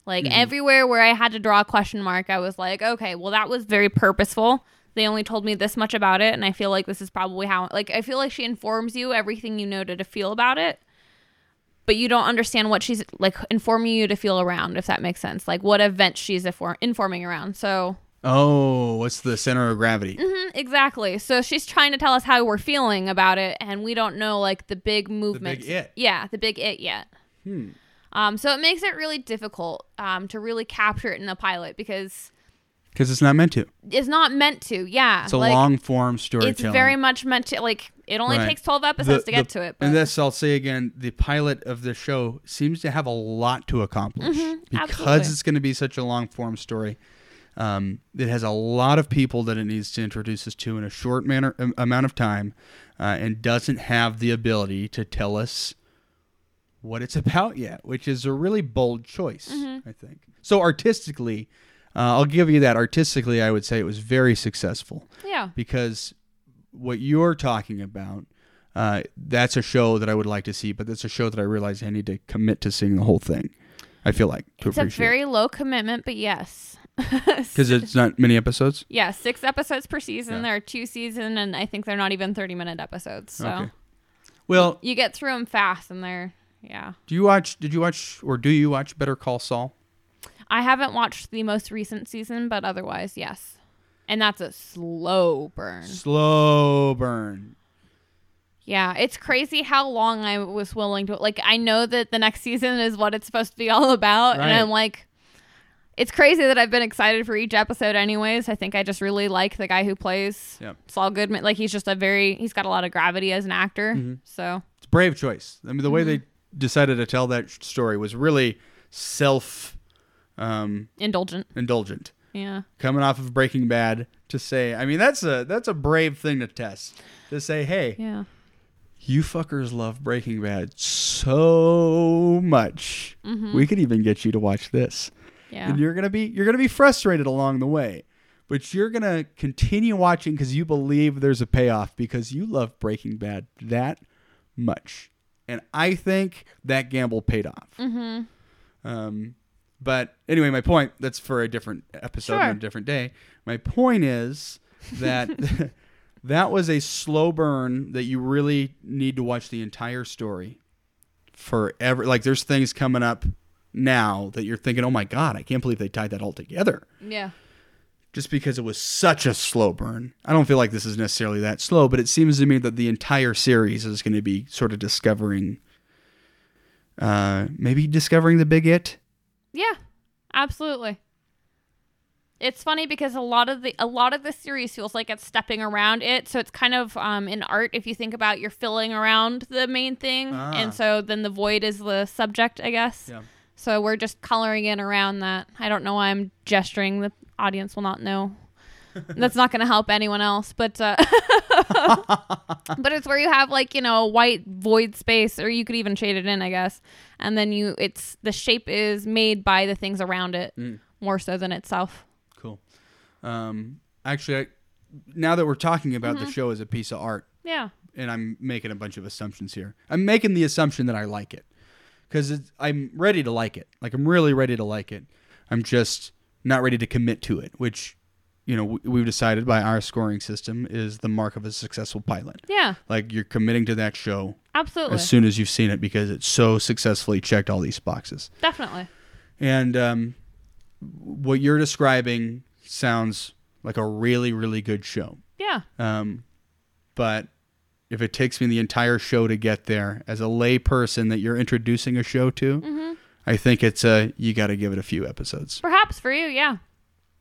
Like Mhm. everywhere where I had to draw a question mark, I was like, okay, well, that was very purposeful. They only told me this much about it, and I feel like this is probably how. Like, I feel like she informs you everything you know to, to feel about it but you don't understand what she's like informing you to feel around if that makes sense like what event she's infor- informing around so Oh, what's the center of gravity? Mhm, exactly so she's trying to tell us how we're feeling about it and we don't know like the big movement it. yeah the big it yet Hmm. Um so it makes it really difficult um to really capture it in a pilot because Because it's not meant to. it's not meant to yeah It's a like, long form storytelling. it's very much meant to like it only Right. takes 12 episodes The- to get the- to it but And this, I'll say again, the pilot of the show seems to have a lot to accomplish Mhm, because absolutely. it's going to be such a long form story. Um, it has a lot of people that it needs to introduce us to in a short manner, am- amount of time, uh, and doesn't have the ability to tell us what it's about yet, which is a really bold choice, Mm-hmm. I think. So artistically, uh, I'll give you that. Artistically, I would say it was very successful yeah because what you're talking about, uh, that's a show that I would like to see, but that's a show that I realize I need to commit to seeing the whole thing. I feel like to it's a very low commitment but yes because it's not many episodes. Yeah, six episodes per season. Yeah. There are two season, and I think they're not even thirty minute episodes. So Okay. Well, you get through them fast, and they're yeah. do you watch? Did you watch or do you watch Better Call Saul? I haven't watched the most recent season, but otherwise, yes. And that's a slow burn. Slow burn. Yeah, it's crazy how long I was willing to like. I know that the next season is what it's supposed to be all about, Right. and I'm like, it's crazy that I've been excited for each episode. Anyways, I think I just really like the guy who plays Yep. Saul Goodman. Like he's just a very he's got a lot of gravity as an actor. Mhm. So It's a brave choice. I mean, the way Mm-hmm. they decided to tell that story was really self um, indulgent. indulgent. Yeah. coming off of Breaking Bad to say, I mean, that's a that's a brave thing to test. To say, hey, Yeah. you fuckers love Breaking Bad so much. We could even get you to watch this. Yeah. And you're gonna be you're gonna be frustrated along the way. But you're gonna continue watching because you believe there's a payoff because you love Breaking Bad that much. And I think that gamble paid off. Mm-hmm. Um, but anyway, my point that's for a different episode and Sure. a different day. My point is that that was a slow burn that you really need to watch the entire story forever. Like there's things coming up now that you're thinking, oh my god, I can't believe they tied that all together. Yeah. Just because it was such a slow burn. I don't feel like this is necessarily that slow, but it seems to me that the entire series is going to be sort of discovering, uh, maybe discovering the big it. Yeah. Absolutely. It's funny because a lot of the a lot of the series feels like it's stepping around it, so it's kind of um, in art. If you think about, you're filling around the main thing, Ah. and so then the void is the subject, I guess. Yeah. So we're just coloring in around that. I don't know why I'm gesturing. The audience will not know. That's not going to help anyone else, but uh, but it's where you have like you know a white void space, or you could even shade it in, I guess. And then you, it's the shape is made by the things around it Mm. more so than itself. Cool. Um, actually, I, now that we're talking about the show as a piece of art, Yeah. and I'm making a bunch of assumptions here, I'm making the assumption that I like it because I'm ready to like it. Like I'm really ready to like it. I'm just not ready to commit to it, which you know we, we've decided by our scoring system is the mark of a successful pilot. Yeah. Like you're committing to that show Absolutely. as soon as you've seen it because it so successfully checked all these boxes. Definitely. And um, what you're describing sounds like a really, really good show. Yeah. Um, but if it takes me the entire show to get there, as a lay person that you're introducing a show to, Mm-hmm. I think it's a you got to give it a few episodes. Perhaps for you, yeah.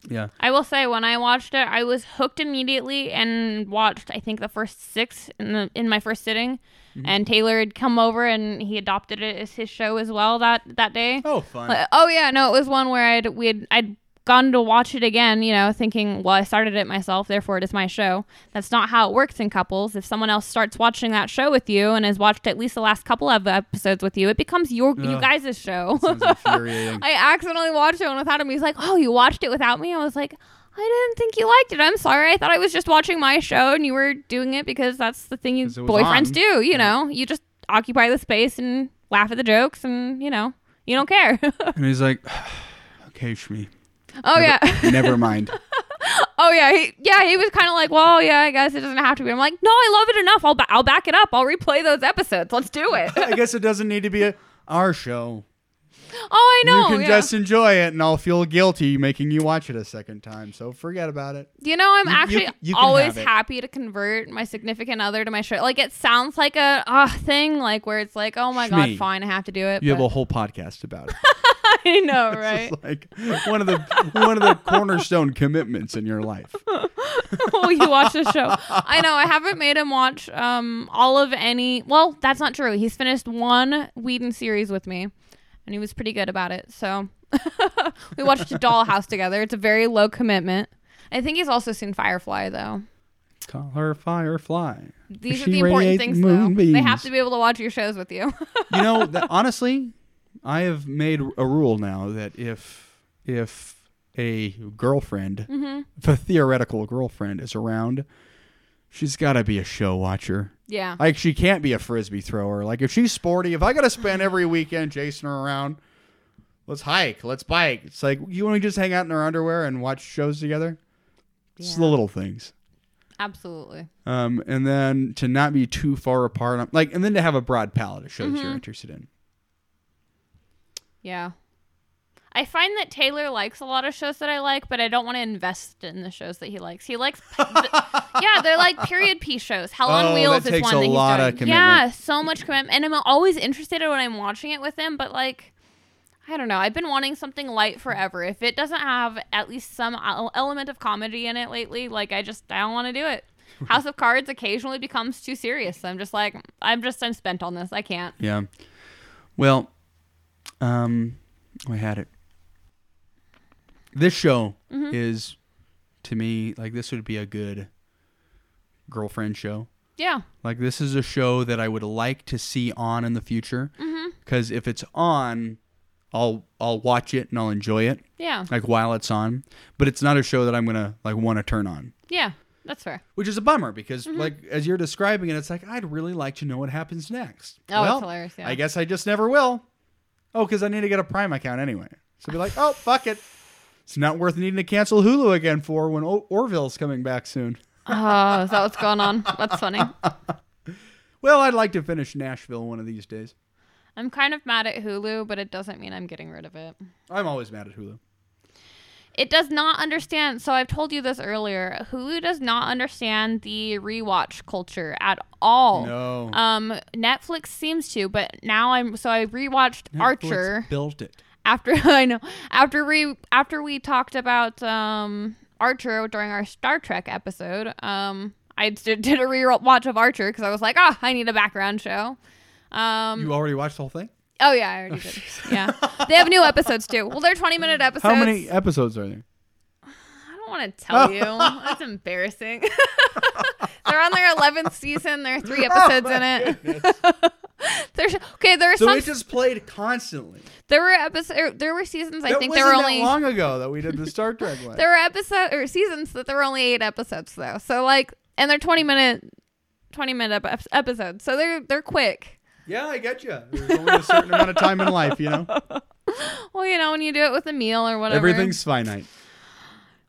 Yeah. I will say when I watched it, I was hooked immediately and watched I think the first six in the in my first sitting. Mm-hmm. And Taylor had come over and he adopted it as his show as well that that day. Oh, fun. Like, oh yeah, no, it was one where I'd we had I'd gone to watch it again, you know, thinking, well, I started it myself, therefore it is my show. That's not how it works in couples. If someone else starts watching that show with you and has watched at least the last couple of episodes with you, it becomes your you guys' show. I accidentally watched it without him. He's like, "Oh, you watched it without me?" I was like, "I didn't think you liked it. I'm sorry. I thought I was just watching my show, and you were doing it because that's the thing you boyfriends on. do. You Yeah. know, you just occupy the space and laugh at the jokes, and you know, you don't care." and he's like, okay, Shmi. Oh yeah, Never mind. oh yeah, he, yeah. He was kind of like, "Well, yeah, I guess it doesn't have to be." I'm like, "No, I love it enough. I'll ba- I'll back it up. I'll replay those episodes. Let's do it." I guess it doesn't need to be a, our show. oh, I know. you can yeah. just enjoy it, and I'll feel guilty making you watch it a second time. So forget about it. You know, I'm You- you- actually you can always happy to convert my significant other to my show. Like it sounds like a uh, thing, like where it's like, oh my god, fine, I have to do it. You have a whole podcast about it. I know, right? like one of the one of the cornerstone commitments in your life. Will you watch the show? I know. I haven't made him watch um all of any. Well, that's not true. He's finished one Whedon series with me, and he was pretty good about it. So we watched Dollhouse together. It's a very low commitment. I think he's also seen Firefly though. Call her Firefly. These are the important things though. They have to be able to watch your shows with you. You know, that, honestly, I have made a rule now that if if a girlfriend, hmm if a theoretical girlfriend is around, she's got to be a show watcher. Yeah. Like she can't be a frisbee thrower. Like if she's sporty, if I got to spend every weekend chasing her around, let's hike, let's bike. It's like you want to just hang out in her underwear and watch shows together. It's the little things. Absolutely. Um, and then to not be too far apart, like, and then to have a broad palette of shows Mm-hmm. you're interested in. Yeah. I find that Taylor likes a lot of shows that I like, but I don't want to invest in the shows that he likes. He likes, yeah, they're like period piece shows. Hell on Oh, Wheels is one that he's of doing. Yeah, so much commitment, and I'm always interested when I'm watching it with him. But like, I don't know. I've been wanting something light forever. If it doesn't have at least some element of comedy in it lately, like I just I don't want to do it. House of Cards occasionally becomes too serious. I'm just like I'm just I'm spent on this. I can't. Yeah. Well, um, I had it. This show Mhm. is, to me, like this would be a good girlfriend show. Yeah. Like this is a show that I would like to see on in the future Mhm. because if it's on, I'll I'll watch it and I'll enjoy it Yeah. like while it's on. But it's not a show that I'm gonna like want to turn on, Yeah. That's fair. which is a bummer because Mm-hmm. like as you're describing it, it's like I'd really like to know what happens next. Oh, well, it's hilarious. Yeah. I guess I just never will. Oh, because I need to get a Prime account anyway. So be like, oh fuck it. It's not worth needing to cancel Hulu again for when o- Orville's coming back soon. oh, is that what's going on? That's funny. Well, I'd like to finish Nashville one of these days. I'm kind of mad at Hulu, but it doesn't mean I'm getting rid of it. I'm always mad at Hulu. It does not understand. So I've told you this earlier. Hulu does not understand the rewatch culture at all. No. Um, Netflix seems to, but now I'm so I rewatched Netflix Archer built it. after I know after we after we talked about um Archer during our Star Trek episode. Um, I did, did a rewatch of Archer because I was like, ah, I need a background show. Um, You already watched the whole thing? Oh yeah, I already did. Yeah, they have new episodes too. Well, they're 20 minute episodes. How many episodes are there? I don't want to tell you. That's embarrassing. They're on their 11th season. There are three episodes in it. There's okay. There are So some. it just played constantly. there were episodes. Er, there were seasons. I think there were that only. long ago that we did the Star Trek one. There were episode or seasons that there were only eight episodes though. So like, and they're 20 minute, 20 minute ep- episodes. So they're they're quick. Yeah, I get you. There's only a certain amount of time in life, you know. Well, you know, when you do it with a meal or whatever. Everything's finite.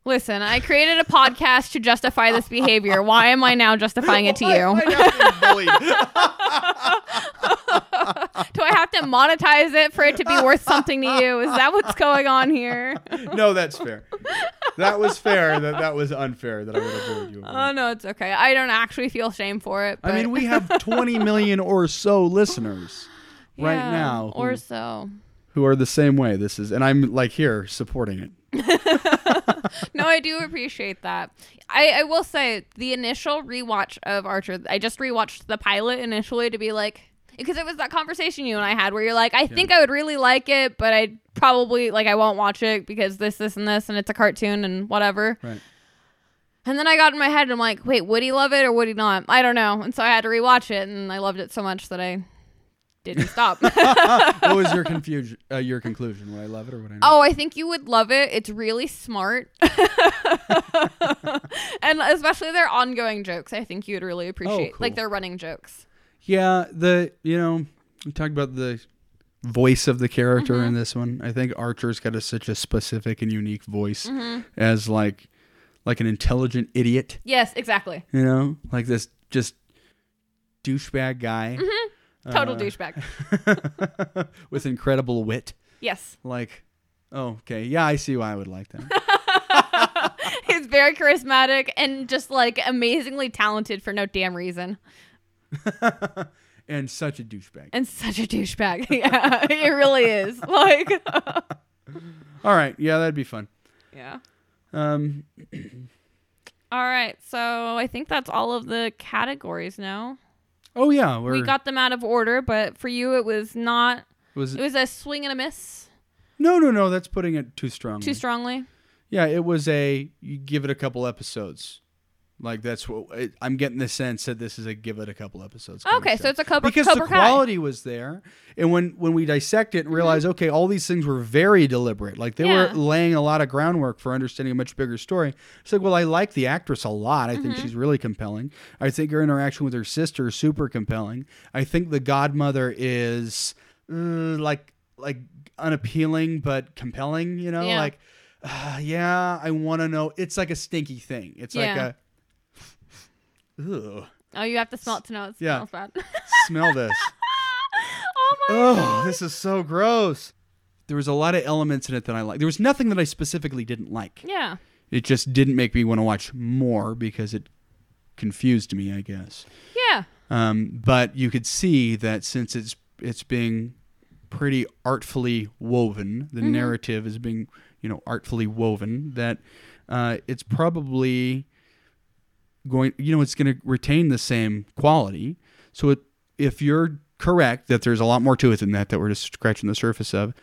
Listen, I created a podcast to justify this behavior. Why am I now justifying it to you? why not being bullied? Do I have to monetize it for it to be worth something to you? Is that what's going on here? no, that's fair. That was fair. That that was unfair. That I would have you. Oh no, it's okay. I don't actually feel shame for it. I mean, we have 20 million or so listeners right Yeah, now or so. who are the same way. This is, and I'm like here supporting it. No, I do appreciate that. I, I will say the initial rewatch of Archer, I just rewatched the pilot initially to be like, because it was that conversation you and I had where you're like, I think I would really like it, but I probably like I won't watch it because this, this, and this, and it's a cartoon and whatever. Right. And then I got in my head and I'm like, wait, would he love it or would he not? I don't know. And so I had to rewatch it and I loved it so much that I didn't stop. what was your confusion? Uh, your conclusion? Would I love it or would I not? Oh, I think you would love it. It's really smart. and especially their ongoing jokes. I think you'd really appreciate cool. like their running jokes. Yeah, the you know we talked about the voice of the character Mm-hmm. in this one. I think Archer's got a, such a specific and unique voice Mm-hmm. as like like an intelligent idiot. Yes, exactly. You know, like this just douchebag guy Total Uh, douchebag. with incredible wit. Yes. Like, oh, okay, yeah, I see why I would like that. He's very charismatic and just like amazingly talented for no damn reason. and such a douchebag. And such a douchebag. yeah, it really is. Like All right, yeah, that'd be fun. Yeah. Um, All right. So I think that's all of the categories now. oh yeah, we got them out of order, but for you it was not was it was a swing and a miss no, no, no. That's putting it too strongly. too strongly. Yeah, it was a you give it a couple episodes. Like that's what it, I'm getting the sense that this is a give it a couple episodes. Okay, so it's a Cobra because Cobra the Kai. quality was there, and when when we dissect it and realize, okay, all these things were very deliberate. Like they Yeah. were laying a lot of groundwork for understanding a much bigger story. It's like, well, I like the actress a lot. I Mm-hmm. think she's really compelling. I think her interaction with her sister is super compelling. I think the godmother is uh, like like unappealing but compelling. You know, Yeah. like uh, yeah, I want to know. It's like a stinky thing. It's like a. Ugh, Oh, you have to smell it to know it Yeah. smells bad. smell this. oh my Oh, god. this is so gross. There was a lot of elements in it that I liked. There was nothing that I specifically didn't like. Yeah. It just didn't make me want to watch more because it confused me, I guess. Yeah. Um, but you could see that since it's it's being pretty artfully woven, the narrative is being you know artfully woven. That uh, it's probably going, you know, it's going to retain the same quality. So it, if you're correct that there's a lot more to it than that that we're just scratching the surface of,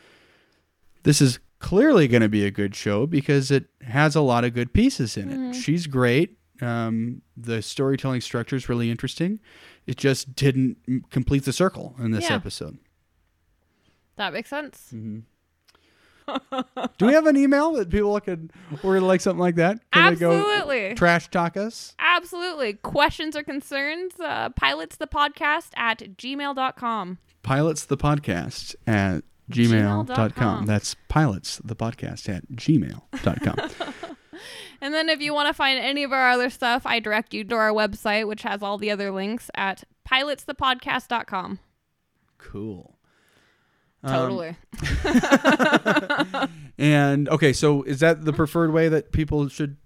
this is clearly going to be a good show because it has a lot of good pieces in it. She's great. Um, the storytelling structure is really interesting. It just didn't complete the circle in this Yeah. episode. That makes sense. Do we have an email that people could or like something like that? Can they go Absolutely. trash talk us? Absolutely. Questions or concerns? Uh, pilots the podcast at gmail.com. Pilots the podcast at gmail.com. Gmail.com. That's pilots the podcast at gmail.com. And then if you want to find any of our other stuff, I direct you to our website, which has all the other links at pilotsthepodcast.com. cool. Um, Totally. And okay, so is that the preferred way that people should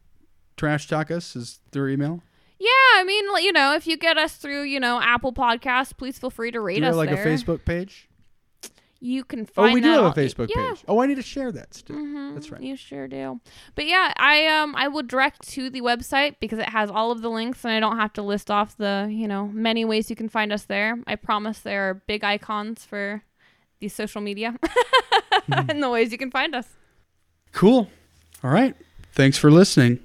trash talk us? Is through email? yeah, I mean, you know, if you get us through, you know, Apple Podcasts, please feel free to rate Do us have like there. a Facebook page? You can find. Oh, we do have a Facebook yeah. page. Oh, I need to share that still. Mhm, That's right. You sure do. But yeah, I um I will direct to the website because it has all of the links and I don't have to list off the, you know, many ways you can find us there. I promise there are big icons for the social media mm-hmm. and the ways you can find us. Cool. All right. Thanks for listening.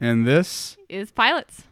And this Is pilots.